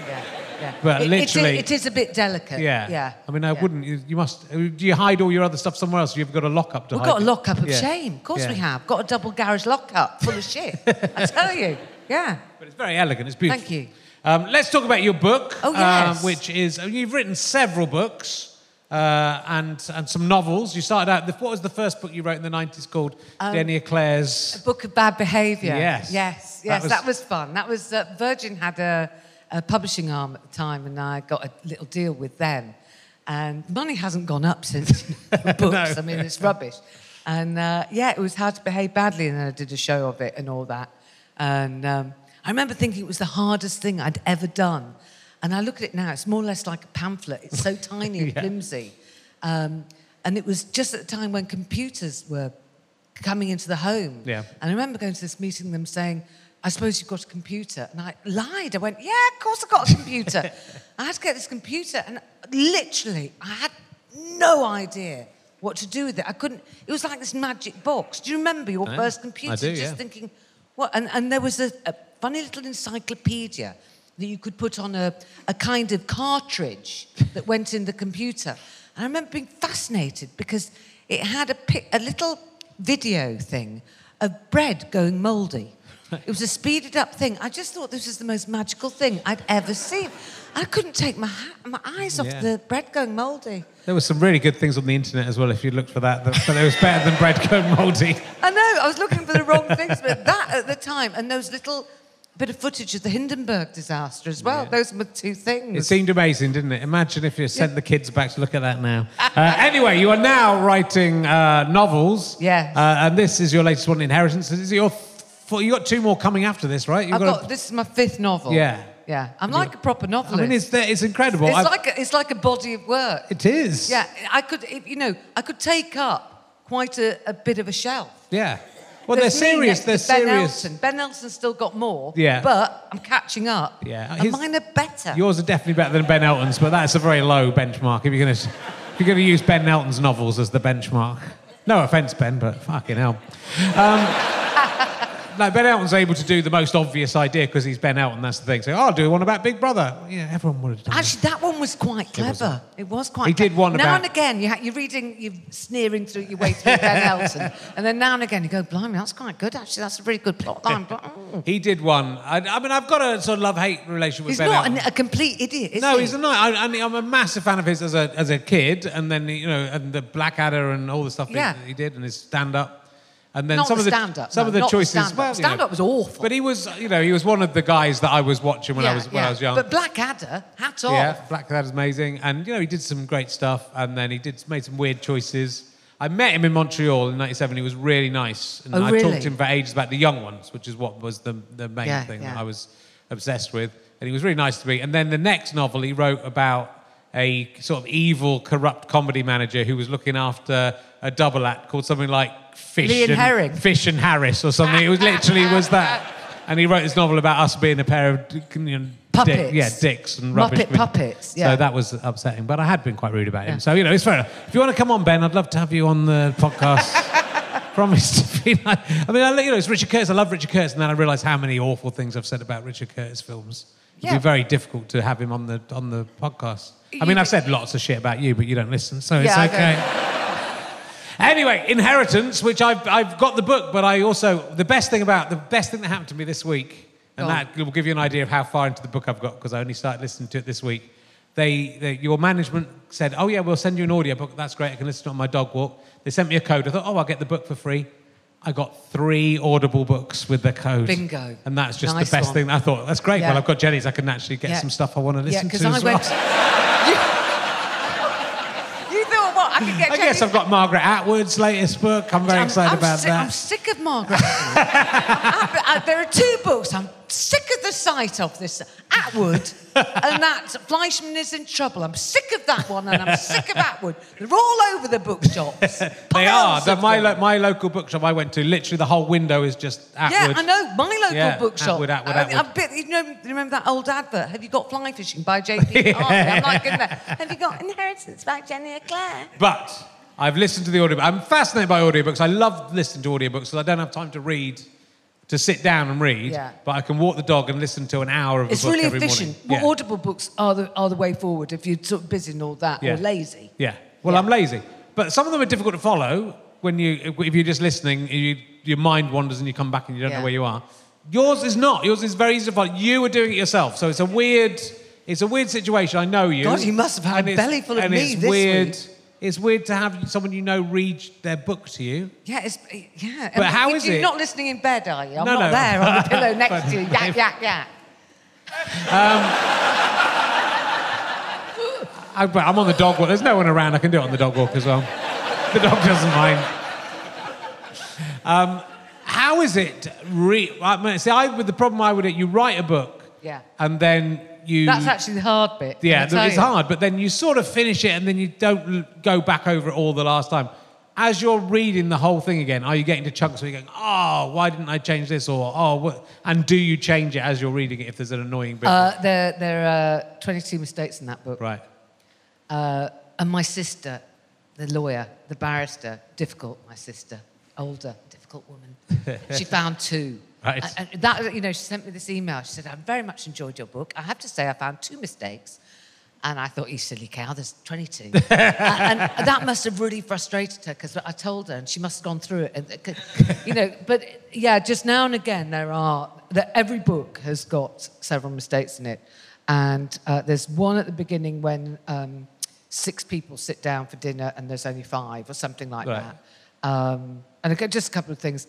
Yeah, yeah. But It- it's a- literally- it is a bit delicate. Yeah. yeah. I mean, I yeah. wouldn't. You, you must. Uh, do you hide all your other stuff somewhere else? You've got a lockup We've got a it? lockup of Yeah. shame. Of course Yeah. we have. Got a double garage lockup full of shit. I tell you. Yeah. But it's very elegant. It's beautiful. Thank you. Um, let's talk about your book. Oh, yes. um, which is you've written several books uh, and and some novels. You started out. What was the first book you wrote in the nineties called? Um, Jenny Eclair's. A book of bad behaviour. Yes. Yes. That Yes. was- That was, fun. That was uh, Virgin had a, a publishing arm at the time, and I got a little deal with them. And money hasn't gone up since books. I mean, it's rubbish. And uh, yeah, it was how to behave badly, and then I did a show of it and all that. And um, I remember thinking it was the hardest thing I'd ever done. And I look at it now; it's more or less like a pamphlet. It's so tiny and Yeah. flimsy. Um, and it was just at the time when computers were coming into the home. Yeah. And I remember going to this meeting, them saying, I suppose you've got a computer. And I lied. I went, Yeah, of course I've got a computer. I had to get this computer. And literally, I had no idea what to do with it. I couldn't, it was like this magic box. Do you remember your first I computer? do, Just yeah. thinking, what? And, and there was a, a funny little encyclopedia that you could put on a, a kind of cartridge that went in the computer. And I remember being fascinated because it had a, pic, a little video thing of bread going mouldy. It was a speeded up thing. I just thought this was the most magical thing I'd ever seen. I couldn't take my, ha- my eyes off Yeah. the bread going mouldy. There were some really good things on the internet as well. If you looked for that, but it was better than bread going mouldy. I know, I was looking for the wrong things, but that at the time, and those little bit of footage of the Hindenburg disaster as well. Those were two things. It seemed amazing, didn't it? Imagine if you sent the kids back to look at that now. Uh, anyway, you are now writing uh, novels. Yes. Uh, and this is your latest one, Inheritance. Is it your you got two more coming after this, right? You've I've got, this is my fifth novel. Yeah. Yeah. I'm like a proper novelist. I mean, it's, it's incredible. It's I've- like a, it's like a body of work. it is. Yeah, I could, you know, I could take up quite a, a bit of a shelf. Yeah. Well, they're serious. They're Ben serious. Elton. Ben Elton's still got more. Yeah. But I'm catching up. Yeah. And His- mine are better. Yours are definitely better than Ben Elton's, but that's a very low benchmark. If you're going to, if you're going to use Ben Elton's novels as the benchmark, no offense, Ben, but fucking hell. Um, no, Ben Elton's able to do the most obvious idea because he's Ben Elton. That's the thing. So oh, I'll do one about Big Brother. Yeah, everyone would have done. Actually, that one was quite clever. It was, quite. He did one Now about- and again, you ha- you're reading, you're sneering through your way through Ben Elton, and then now and again you go, "Blimey, that's quite good. Actually, that's a really good plot line." But, mm. He did one. I, I mean, I've got a sort of love-hate relationship with He's Ben not Elton. an, a complete idiot, is no, he? he's not. I, I mean, I'm a massive fan of his as a as a kid, and then you know, and the Blackadder and all the stuff he- he, did, and his stand-up, and then Not some the of the stand-up, some no, of the choices. stand-up. well, you know, Stand-up was awful. But he was, you know, he was one of the guys that I was watching when I was when yeah. I was young. But Blackadder, hat off. yeah, Blackadder's amazing, and you know, he did some great stuff, and then he did made some weird choices. I met him in Montreal in '97. He was really nice, and Oh, I really? talked to him for ages about the young ones, which is what was the the main Yeah, thing yeah. that I was obsessed with. And he was really nice to me. And then the next novel he wrote about a sort of evil, corrupt comedy manager who was looking after a double act called something like Fish Lee and and Herring. Fish and Harris or something. It was literally was that. And he wrote this novel about us being a pair of you know, Puppets. dick- yeah, dicks and rubbish. Muppet puppets, yeah. So that was upsetting, but I had been quite rude about him. Yeah. So you know, it's fair enough. If you want to come on, Ben, I'd love to have you on the podcast. Promise to be like. I mean, I, you know, it's Richard Curtis. I love Richard Curtis, and then I realised how many awful things I've said about Richard Curtis films. It'd Yeah. be very difficult to have him on the on the podcast. I mean, I've said lots of shit about you, but you don't listen, so it's Yeah, okay. Anyway, Inheritance, which I've, I've got the book, but I also, the best thing about, the best thing that happened to me this week, and Go on. that will give you an idea of how far into the book I've got, because I only started listening to it this week. They, they, your management said, oh yeah, we'll send you an audiobook. That's great, I can listen to it on my dog walk. They sent me a code. I thought, oh, I'll get the book for free. I got three Audible books with the code. Bingo. And that's just Nice the best one. thing. I thought, that's great. Yeah. Well, I've got Jenny's. I can actually get Yeah. some stuff I want to Yeah, listen because to I as well. went. you, you thought what I can get. I guess I've got Margaret Atwood's latest book. I'm very I'm- excited I'm about sick, that. I'm sick of Margaret. I'm- I- there are two books. I'm sick of the sight of this Atwood and that Fleischman is in trouble. I'm sick of that one and I'm sick of Atwood. They're all over the bookshops. They are. The, my, lo- my local bookshop I went to, literally the whole window is just Atwood. Yeah, I know. My local Yeah, bookshop. Atwood, Atwood, I- Atwood. I bet- you know, you remember that old advert? Have you got fly fishing by J.R. Hartley? I'm like in there. Have you got inheritance by Jenny Eclair? But I've listened to the audiobook. I'm fascinated by audiobooks. I love listening to audiobooks because I don't have time to read, to sit down and read. Yeah. But I can walk the dog and listen to an hour of It's a book really every efficient. morning. Well, Audible books are the, are the way forward if you're sort of busy and all that, Yeah. or lazy. Yeah. Well, Yeah. I'm lazy. But some of them are difficult to follow when you, if you're just listening, you, your mind wanders and you come back and you don't Yeah. know where you are. Yours is not. Yours is very easy to follow. You are doing it yourself. So it's a weird, it's a weird situation. I know you. God, you must have had a belly full of and me it's this weird. week. It's weird to have someone you know read their book to you. Yeah, it's yeah. But how you, is you're it- not listening in bed, are you? I'm No, not no. there on the pillow next But- to you. Yeah, yeah, yeah. I, but I'm on the dog walk. There's no one around. I can do it on the dog walk as well. The dog doesn't mind. Um, how is it? Re- I mean, see, I, with the problem I would, you write a book, Yeah. and then you. That's actually the hard bit. yeah, it's you. hard, but then you sort of finish it, and then you don't go back over it all the last time. As you're reading the whole thing again, are you getting to chunks where you're going, "Oh, why didn't I change this?" or "Oh, what?" And do you change it as you're reading it if there's an annoying bit? Uh, there, there are 22 mistakes in that book. right. Uh, and my sister, the lawyer, the barrister, difficult, my sister, older, difficult woman. she found two. Right. And and that, you know, she sent me this email. She said, I very much enjoyed your book. I have to say, I found two mistakes. And I thought, you silly cow, there's 22. and, and that must have really frustrated her because I told her and she must have gone through it. And, uh, you know, but yeah, just now and again, there are, that every book has got several mistakes in it. And uh, there's one at the beginning when um, six people sit down for dinner and there's only five or something like Right. that. Um, and again, just a couple of things.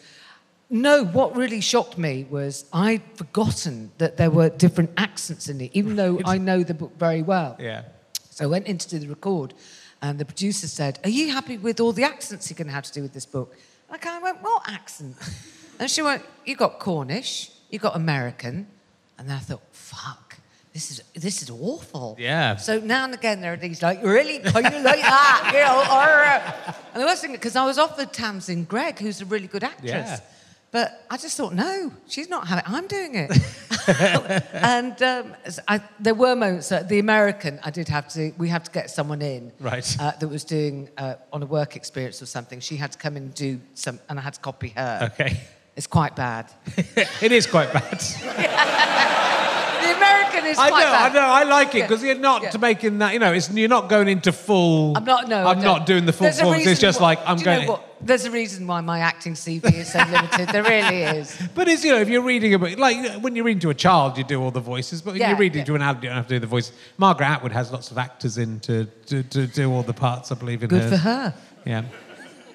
No, what really shocked me was I'd forgotten that there were different accents in it, even though I know the book very well. Yeah. So I went in to do the record, and the producer said, Are you happy with all the accents you're going to have to do with this book? And I kind of went, What accent? and she went, You got Cornish, you got American. And then I thought, Fuck, this is, this is awful. Yeah. So now and again, there are these like, Really? Can you like that? You know, or, uh," and the worst thing, because I was offered Tamsin Greig, who's a really good actress. Yeah. But I just thought, no, she's not having it. I'm doing it. and um, I, there were moments that the American, I did have to, we had to get someone in Right. uh, that was doing uh, on a work experience or something. She had to come and do some, and I had to copy her. Okay. It's quite bad. it is quite bad. The American is I quite know, bad. I know, I like it Yeah. because you're not Yeah. making that. You know, it's you're not going into full. I'm not, no. I'm don't. doing the full performance. It's just why- like I'm do you know going. what? There's a reason why my acting CV is so limited. There really is. But it's you know, if you're reading a book, like when you're reading to a child, you do all the voices. But when Yeah, you're reading yeah. to an adult, you don't have to do the voice. Margaret Atwood has lots of actors in to, to, to do all the parts. I believe in Good hers. for her. Yeah,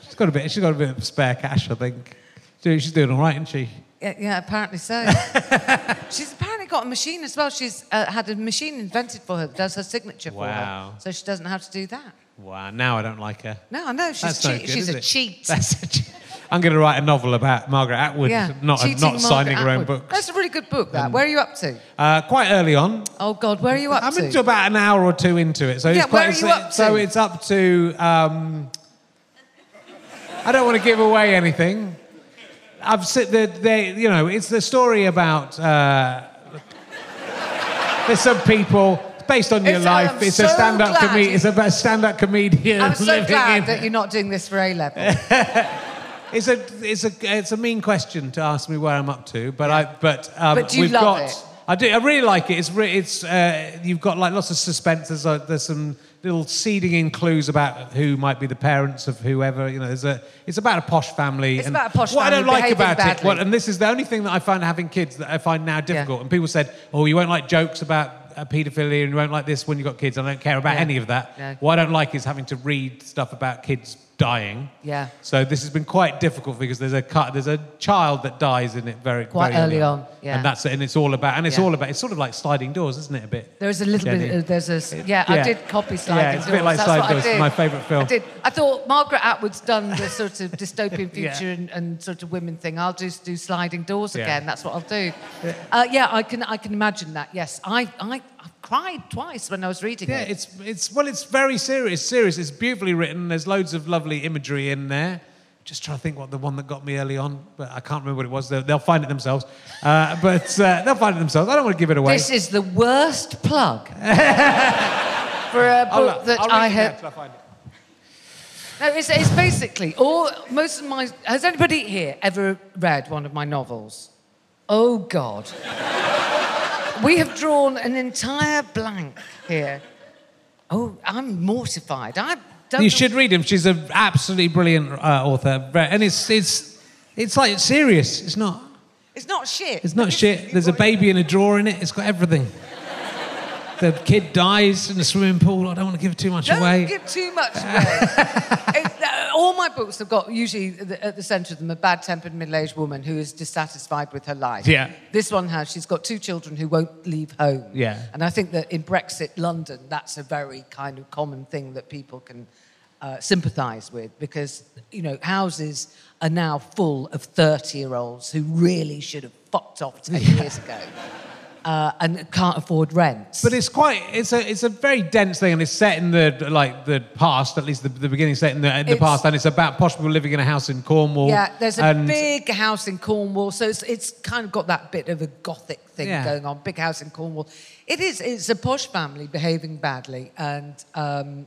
she's got a bit. She's got a bit of spare cash, I think. She's doing all right, isn't she? Yeah, yeah, apparently so. she's apparently got a machine as well. She's uh, had a machine invented for her that does her signature for her. So she doesn't have to do that. Wow. Now I don't like her. No, I know. She's, no good, she's a it? cheat. That's a cheat. I'm going to write a novel about Margaret Atwood yeah. not, Cheating not signing Margaret her own Atwood. books. That's a really good book, that. where are you up to? Uh, quite early on. Oh, God, where are you up I'm to? into about an hour or two into it. So Yeah, it's quite, where are you so- up So to? it's up to. Um, I don't want to give away anything. I've said that they, you know, it's the story about. Uh, there's some people. It's based on your It's- life. I'm it's so a stand-up comedian. It's about stand-up comedian I'm so living glad in. that you're not doing this for A level. It's a, it's a, it's a mean question to ask me where I'm up to, but I, but, um, But we've got. it? I do. I really like it. It's, re- it's, uh, you've got like lots of suspense. There's, uh, there's some little seeding in clues about who might be the parents of whoever. You know, there's a. It's about a posh family. It's and about a posh what I don't like about it, what, and this is the only thing that I find having kids that I find now difficult. And people said, "Oh, you won't like jokes about." Uh, paedophilia and you won't like this when you've got kids. I don't care about Yeah. any of that. No. What I don't like is having to read stuff about kids dying. Yeah. So this has been quite difficult because there's a cut, there's a child that dies in it very Quite very early on, yeah. And that's it, and it's all about, and it's Yeah. all about, it's sort of like sliding doors, isn't it? A bit. There is a little Jenny. bit. Uh, there's a Yeah, I did copy sliding Yeah, it's a bit like That's Sliding what I Doors, did. my favourite film. I did. I thought Margaret Atwood's done the sort of dystopian Yeah. future and, and sort of women thing. I'll just do sliding doors Yeah. again. That's what I'll do. Uh, yeah, I can. I can imagine that. Yes, I. I. I cried twice when I was reading Yeah, it. Yeah, it's it's well, it's very serious. Serious. It's beautifully written. There's loads of lovely imagery in there. Just trying to think what the one that got me early on, but I can't remember what it was. They'll, they'll find it themselves. Uh, but uh, they'll find it themselves. I don't want to give it away. This is the worst plug for a book that I'll read I it had. till I find it. No, it's, it's basically all. Most of my. Has anybody here ever read one of my novels? Oh God. We have drawn an entire blank here. Oh, I'm mortified. I don't. You know- should read him. She's an absolutely brilliant uh, author, and it's it's it's like it's serious. It's not. It's not shit. It's not shit. There's a baby in a drawer in it. It's got everything. The kid dies in the swimming pool. I don't want to give too much Don't away. give too much away. All my books have got usually at the, at the centre of them a bad-tempered middle-aged woman who is dissatisfied with her life. Yeah. This one has. She's got two children who won't leave home. Yeah. And I think that in Brexit London, that's a very kind of common thing that people can uh, sympathise with because you know houses are now full of thirty-year-olds who really should have fucked off ten years ago. Uh, and can't afford rent. But it's quite it's a it's a very dense thing, and it's set in the like the past, at least the, the beginning set in the, in the It's- past, and it's about posh people living in a house in Cornwall. Yeah, there's a and big house in Cornwall, so it's, it's kind of got that bit of a gothic thing Yeah. going on. Big house in Cornwall. It is. It's a posh family behaving badly, and um,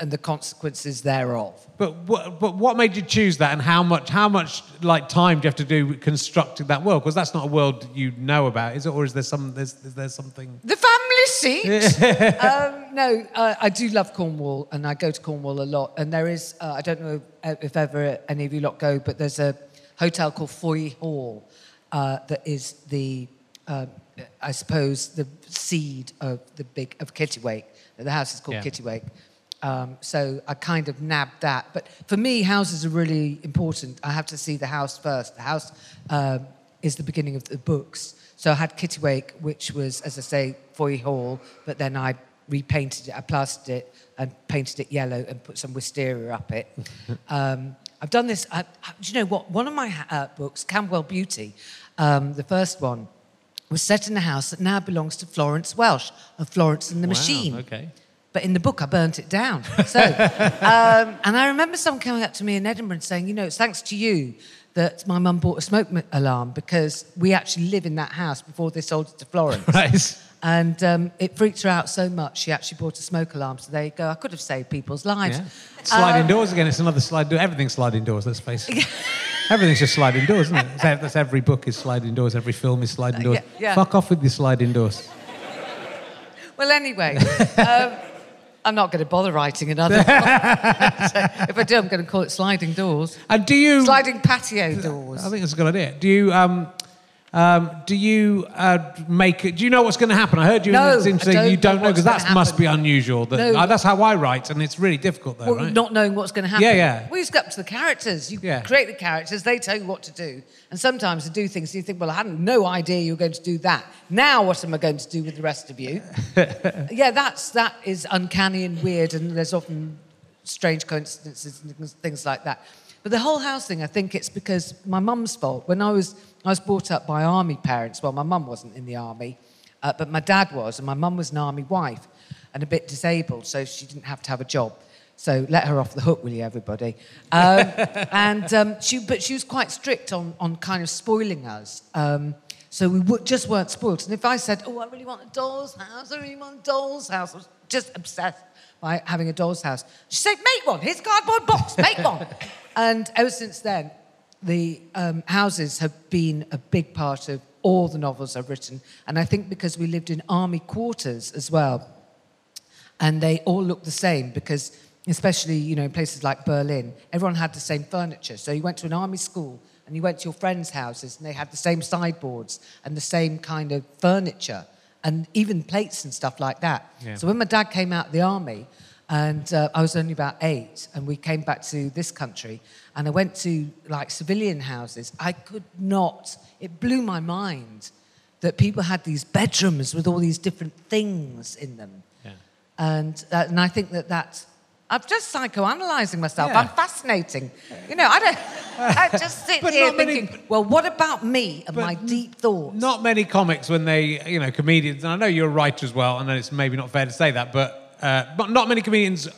and the consequences thereof. But what, but what made you choose that, and how much how much like time do you have to do constructing that world? Because that's not a world you know about, is it? Or is there some there's, is there something? The family seat. um, no, uh, I do love Cornwall, and I go to Cornwall a lot. And there is, uh, I don't know if ever any of you lot go, but there's a hotel called Fowey Hall uh, that is the, uh, I suppose, the seed of the big of Kittiwake. The house is called Yeah. Kittiwake. Um, so I kind of nabbed that. But for me, houses are really important. I have to see the house first. The house um, is the beginning of the books. So I had Kittiwake, which was, as I say, Fowey Hall, but then I repainted it, I plastered it and painted it yellow and put some wisteria up it. um, I've done this. I, I- do you know what? One of my uh, books, Camberwell Beauty, um, the first one, was set in a house that now belongs to Florence Welch of Florence and the Machine. Okay. But in the book, I burnt it down. So, um, and I remember someone coming up to me in Edinburgh and saying, you know, it's thanks to you that my mum bought a smoke alarm because we actually live in that house before they sold it to Florence. Right. And um, it freaked her out so much, she actually bought a smoke alarm. So there you go. I could have saved people's lives. Yeah. Sliding Um, doors again. It's another slide door. Everything's sliding doors. Let's face it. Everything's just sliding doors, isn't it? That's- every book is sliding doors. Every film is sliding doors. yeah, yeah. Fuck off with your sliding doors. Well, anyway, um, I'm not going to bother writing another if I do, I'm going to call it sliding doors. And do you? Sliding patio doors. I think that's a good idea. Do you? Um, um, do you uh, make it? Do you know what's going to happen? I heard you No, in don't you don't know because that must be unusual. That, No. uh, that's how I write, and it's really difficult, though, Well, right? not knowing what's going to happen. Yeah, yeah. Well, it's up to the characters. You Yeah. create the characters, they tell you what to do. And sometimes they do things, you think, well, I had no idea you were going to do that. Now, what am I going to do with the rest of you? yeah, that's, that is uncanny and weird, and there's often strange coincidences and things like that. But the whole house thing, I think it's because my mum's fault. When I was, I was brought up by army parents. Well, my mum wasn't in the army, uh, but my dad was, and my mum was an army wife and a bit disabled, so she didn't have to have a job. So let her off the hook, will you, everybody? Um, and um, she, but she was quite strict on, on kind of spoiling us. Um, so we w- just weren't spoiled. And if I said, "Oh, I really want a doll's house. I really want a doll's house," I was just obsessed by having a doll's house. She said, "Make one. Here's a cardboard box. Make one." and ever since then, the um, houses have been a big part of all the novels I've written. And I think because we lived in army quarters as well, and they all look the same because especially you know in places like berlin everyone had the same furniture so you went to an army school and you went to your friends houses and they had the same sideboards and the same kind of furniture and even plates and stuff like that Yeah. so when my dad came out of the army And uh, I was only about eight, and we came back to this country, and I went to like civilian houses. I could not, it blew my mind that people had these bedrooms with all these different things in them. Yeah. And, uh, and I think that that's, I'm just psychoanalyzing myself. Yeah. I'm fascinating. You know, I don't, I just sit But here not many- thinking, well, what about me and my deep thoughts? Not many comics when they, you know, comedians, and I know you're a writer as well, and it's maybe not fair to say that, but, uh, but not many comedians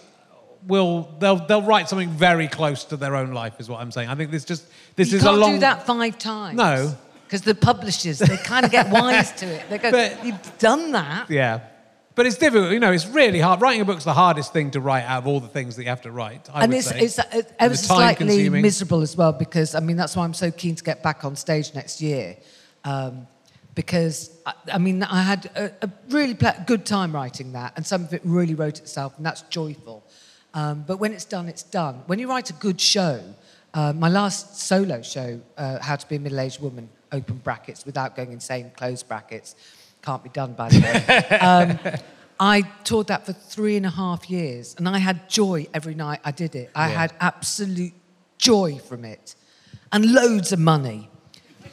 will, they'll, they'll write something very close to their own life, is what I'm saying. I think this just, this you is can't a long. do that five times. No. Because the publishers, they kind of get wise to it. They go, But- you've done that. Yeah. But it's difficult, you know, it's really hard. Writing a book's the hardest thing to write out of all the things that you have to write. I and it's, say. it's uh, And ever so slightly time-consuming. miserable as well because I mean that's why I'm so keen to get back on stage next year, um, because I, I mean I had a, a really good time writing that, and some of it really wrote itself, and that's joyful. Um, but when it's done, it's done. When you write a good show, uh, my last solo show, uh, How to Be a Middle-Aged Woman, open brackets without going insane, close brackets, can't be done by the way. um, I toured that for three and a half years, and I had joy every night I did it. I Yeah. had absolute joy from it, and loads of money.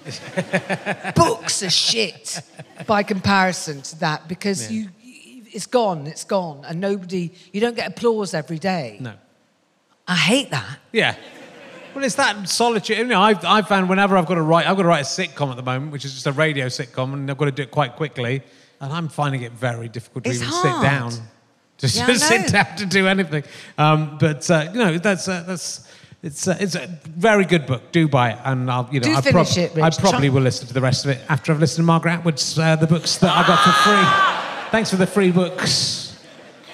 Books are shit by comparison to that because Yeah. you, it's gone, it's gone, and nobody, you don't get applause every day. No. I hate that. Yeah. Well, it's that solitude. You know, I've, I've found whenever I've got to write, I've got to write a sitcom at the moment, which is just a radio sitcom, and I've got to do it quite quickly. And I'm finding it very difficult to It's even hard. sit down, just Yeah, to I sit know. down to do anything. Um, but uh, you know, that's uh, that's. It's, uh, it's a very good book. Do buy it, and I'll you know Do I, finish it, I probably Try- will listen to the rest of it after I've listened to Margaret Atwood's uh, the books that I got for free. Thanks for the free books.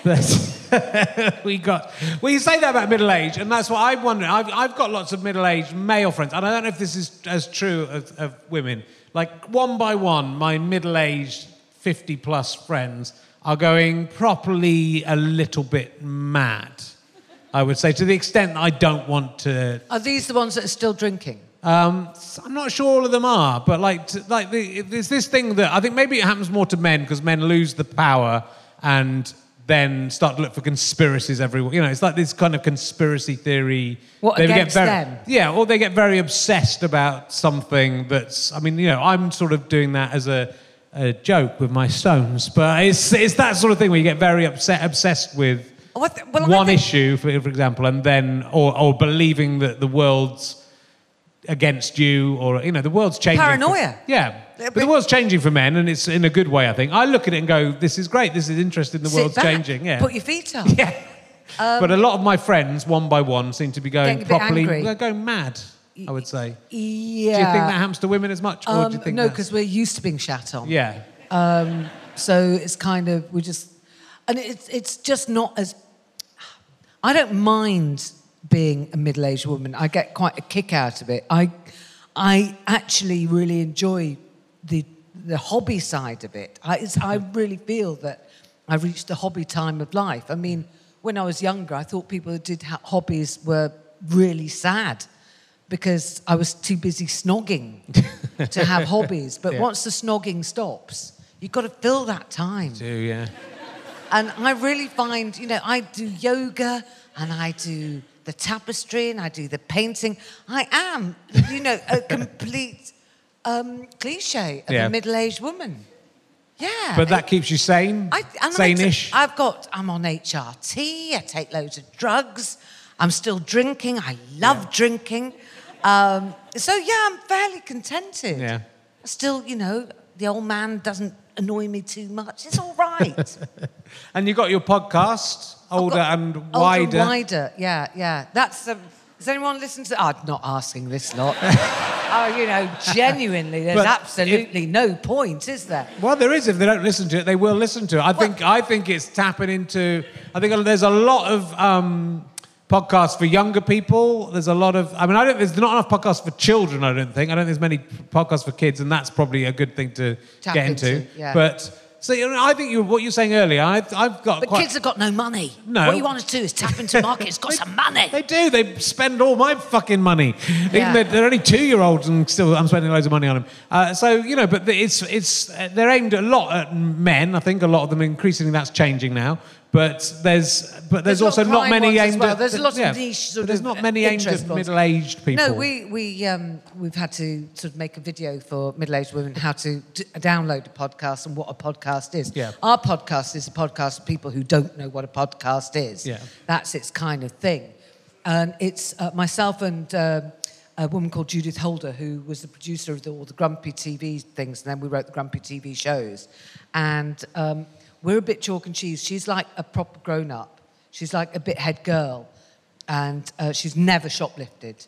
That we got. Well, you say that about middle age, and that's what I wonder. I've, I've got lots of middle aged male friends, and I don't know if this is as true of, of women. Like, one by one, my middle aged 50 plus friends are going properly a little bit mad, I would say, to the extent I don't want to Are these the ones that are still drinking? um, I'm not sure all of them are, but like, like the, there's this thing that I think maybe it happens more to men because men lose the power and then start to look for conspiracies everywhere. You know, it's like this kind of conspiracy theory. What, They get against very- them? Yeah, or they get very obsessed about something that's. I mean, you know, I'm sort of doing that as a, a joke with my stones, but it's it's that sort of thing where you get very upset, obsessed with Oh, th- well, one think- issue, for, for example, and then or, or believing that the world's against you, or you know, the world's changing. for- Paranoia. yeah, Yeah, but but- the world's changing for men, and it's in a good way. I think I look at it and go, "This is great. This is interesting. The world's back, changing." Yeah, Put your feet up. yeah. but a lot of my friends, one by one, seem to be going Getting a bit properly. They're going mad. I would say. Yeah. Do you think that happens to women as much, or Um, do you think no, because we're used to being shat on. yeah, So it's kind of we just, and it's it's just not as. I don't mind being a middle-aged woman. I get quite a kick out of it. I, I actually really enjoy the the hobby side of it. I it's, I mm-hmm. really feel that I reached the hobby time of life. I mean, when I was younger, I thought people who did ha- hobbies were really sad because I was too busy snogging to have hobbies. But Yeah. once the snogging stops, you've got to fill that time. do yeah. And I really find, you know, I do yoga and I do the tapestry and I do the painting. I am, you know, a complete um, cliche of Yeah. a middle-aged woman. Yeah. But that keeps you sane, I, and I sane-ish. I've got, I'm on HRT, I take loads of drugs, I'm still drinking, I love drinking. Um, so, yeah, I'm fairly contented. Yeah. Still, you know, the old man doesn't annoy me too much. It's all right. And you got your podcast, older and Older wider. and wider, yeah, yeah. That's. Um, does anyone listen to? I'm not asking this lot. oh, you know, genuinely, there's But absolutely no point, is there? Well, there is. If they don't listen to it, they will listen to it. I think. I think it's tapping into. I think there's a lot of um, podcasts for younger people. There's a lot of. I mean, I don't. There's not enough podcasts for children. I don't think. I don't think there's many podcasts for kids, and that's probably a good thing to Tap get into. into, yeah. But so you know, I think you, what you're saying earlier. I've, I've got. But quite, kids have got no money. No. What you want to do is tap into market. It's got some money. They do. They spend all my fucking money. Even Yeah. though they're only two-year-olds, and still I'm spending loads of money on them. Uh, so you know, but it's it's they're aimed a lot at men. I think a lot of them increasingly that's changing now. But there's but there's, There's also not many aimed well. at There's a lot of yeah, niche sort there's of not many aimed at middle-aged people. No, we we um, we've had to sort of make a video for middle-aged women how to d- download a podcast and what a podcast is. Yeah. Our podcast is a podcast for people who don't know what a podcast is. Yeah. That's its kind of thing, and it's uh, myself and. um a woman called Judith Holder, who was the producer of the, all the Grumpy TV things, and then we wrote the Grumpy TV shows. And um, we're a bit chalk and cheese. She's like a proper grown up. She's like a bit head girl. And uh, she's never shoplifted.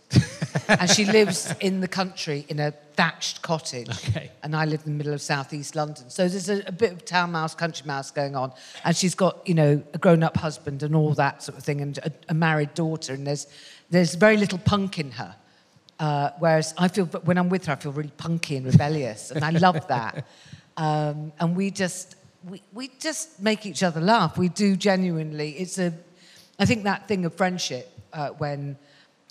and she lives in the country in a thatched cottage. Okay. And I live in the middle of southeast London. So there's a, a bit of town mouse, country mouse going on. And she's got, you know, a grown up husband and all that sort of thing, and a, a married daughter. And there's, there's very little punk in her. Uh, whereas I feel, when I'm with her, I feel really punky and rebellious, and I love that. Um, and we just, we, we just make each other laugh. We do genuinely. It's a, I think that thing of friendship uh, when.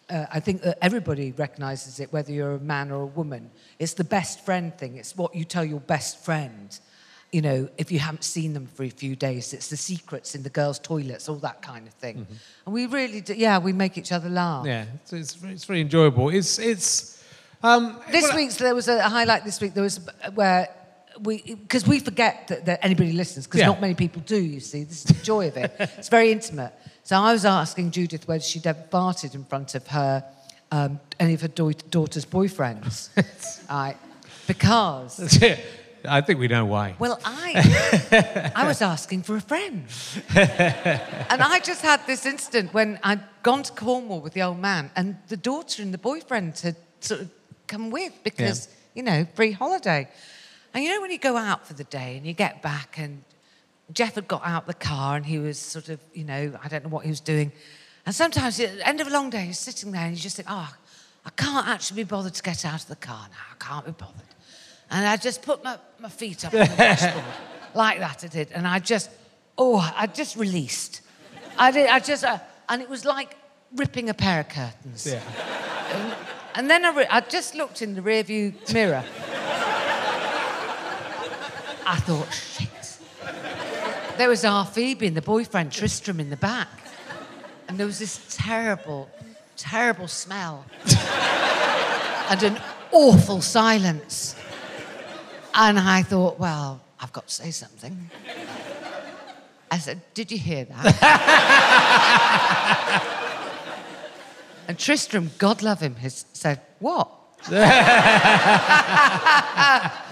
Uh, I think that everybody recognizes it, whether you're a man or a woman. It's the best friend thing. It's what you tell your best friend. You know, if you haven't seen them for a few days, it's the secrets in the girls' toilets, all that kind of thing. And we really do, yeah, we make each other laugh. yeah, it's, it's, very- it's very enjoyable. It's it's um, This well, week's there was a highlight. This week there was where we because we forget that, that anybody listens because Yeah. not many people do. You see, this is the joy of it. It's very intimate. So I was asking Judith whether she'd ever farted in front of her um, any of her dau- daughter's boyfriends, right? Because I think we know why. well, I I was asking for a friend, and I just had this instant when I'd gone to Cornwall with the old man, and the daughter and the boyfriend had sort of come with because you know free holiday, and you know when you go out for the day and you get back and Jeff had got out the car and he was sort of you know I don't know what he was doing, and sometimes at the end of a long day you're sitting there and you just think oh I can't actually be bothered to get out of the car now I can't be bothered. And I just put my, my feet up on the dashboard. like that I did. And I just, oh, I just released. I did, I just, uh, and it was like ripping a pair of curtains. Yeah. And then I, re- I just looked in the rearview mirror. I thought, shit. There was our Phoebe and the boyfriend Tristram in the back. And there was this terrible, terrible smell. and an awful silence. And I thought, well, I've got to say something. I said, Did you hear that? and Tristram, God love him, has said, What?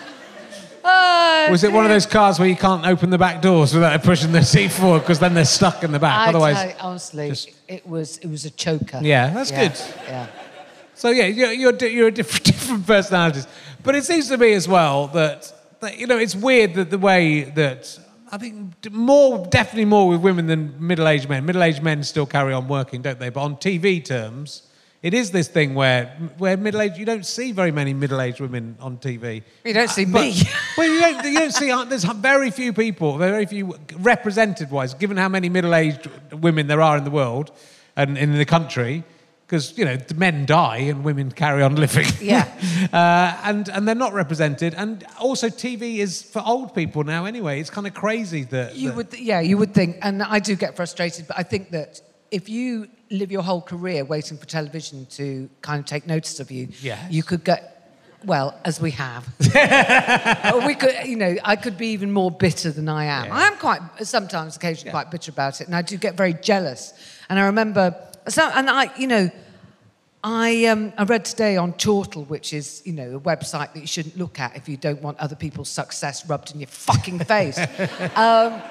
Oh, Was it one of those cars where you can't open the back doors without pushing the seat forward because then they're stuck in the back? I Otherwise, honestly, just- it was it was a choker. Yeah, that's Yeah, good. Yeah. So yeah, you're you're, you're a different different personalities, but it seems to me as well that, that you know it's weird that the way that I think more definitely more with women than middle-aged men. Middle-aged men still carry on working, don't they? But on TV terms, it is this thing where where middle-aged you don't see very many middle-aged women on TV. You don't see But- me. well, you don't, you don't see. uh, There's very few people, very few represented wise, given how many middle-aged women there are in the world and in the country, because you know the men die and women carry on living. Yeah. uh, and and they're not represented. And also, TV is for old people now. Anyway, it's kind of crazy that You that- would, yeah, you would think, and I do get frustrated, but I think that if you live your whole career waiting for television to kind of take notice of you, Yes. you could get, well, as we have, we could, you know, I could be even more bitter than I am. Yeah. I am quite, sometimes, occasionally, quite bitter about it, and I do get very jealous. And I remember, so, and I, you know, I, um, I read today on Chortle, which is, you know, a website that you shouldn't look at if you don't want other people's success rubbed in your fucking face. um,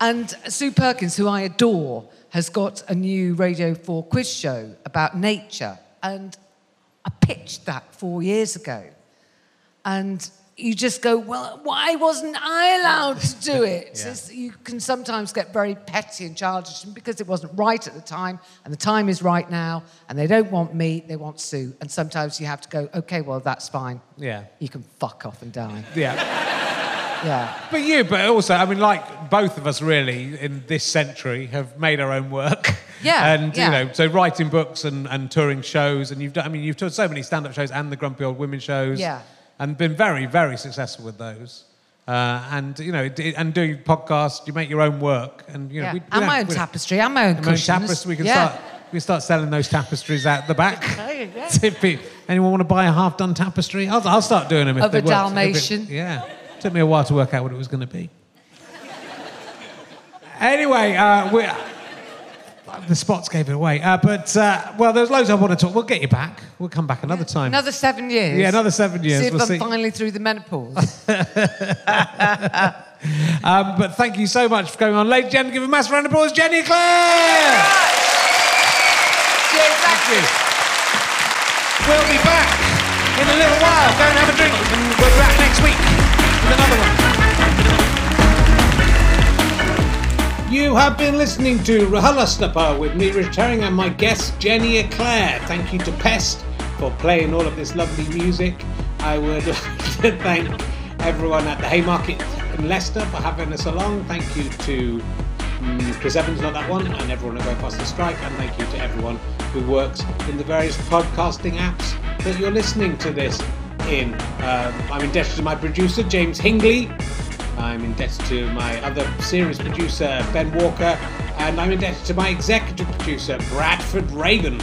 and Sue Perkins, who I adore, has got a new Radio 4 quiz show about nature. And I pitched that four years ago. And you just go, well, why wasn't I allowed to do it? Yeah. You can sometimes get very petty and childish and because it wasn't right at the time, and the time is right now, and they don't want me, they want Sue. And sometimes you have to go, okay, well, that's fine. yeah, You can fuck off and die. yeah. Yeah. But you, but also, I mean, like both of us really in this century have made our own work. Yeah, And, yeah. you know, so writing books and, and touring shows, and you've done, I mean, you've done so many stand up shows and the Grumpy Old Women shows. Yeah. And been very, very successful with those. Uh, and you know, it- and doing podcasts, you make your own work, and you know, Yeah. we, we and my own tapestry and my own and my own tapestry. We can yeah. start. We can start selling those tapestries out the back. Go. anyone want to buy a half-done tapestry, I'll, I'll start doing them. If Of they a work. It- Dalmatian. yeah, took me a while to work out what it was going to be. Anyway, uh, we, the spots gave it away. Uh, but uh, well, there's loads I want to talk. We'll get you back. We'll come back another time. Another seven years. Yeah, another seven years. See if We'll I'm see. finally through the menopause. Um, but thank you so much for going on, ladies and gentlemen. Give a massive round of applause, Jenny Eclair. Cheers, Thank you. We'll be back in a little while. Go and have a drink, and we'll be back next week with another one. You have been listening to RHLSTP with me, Rich Herring, and my guest, Jenny Eclair. Thank you to Pest for playing all of this lovely music. I would like to thank everyone at the Haymarket in Leicester for having us along. Thank you to mm, Chris Evans, not that one, and everyone at Go Faster Stripe, And thank you to everyone who works in the various podcasting apps that you're listening to this in. Um, I'm indebted to my producer, James Hingley. I'm indebted to my other series producer, Ben Walker. And I'm indebted to my executive producer, Bradford Reagan.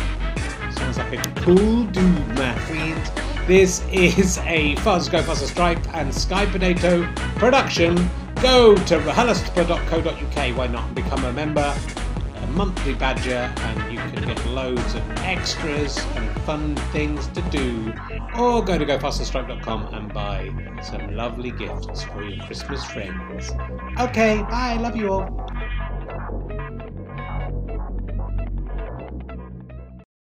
Sounds like a cool dude, my friend. This is a Fuzz Go Faster Stripe and Sky Potato production. Go to rahulastpa.co.uk, why not, and become a member, monthly badger, and you can get loads of extras and fun things to do. Or go to gofasterstripe.com and buy some lovely gifts for your Christmas friends. Okay, bye, love you all.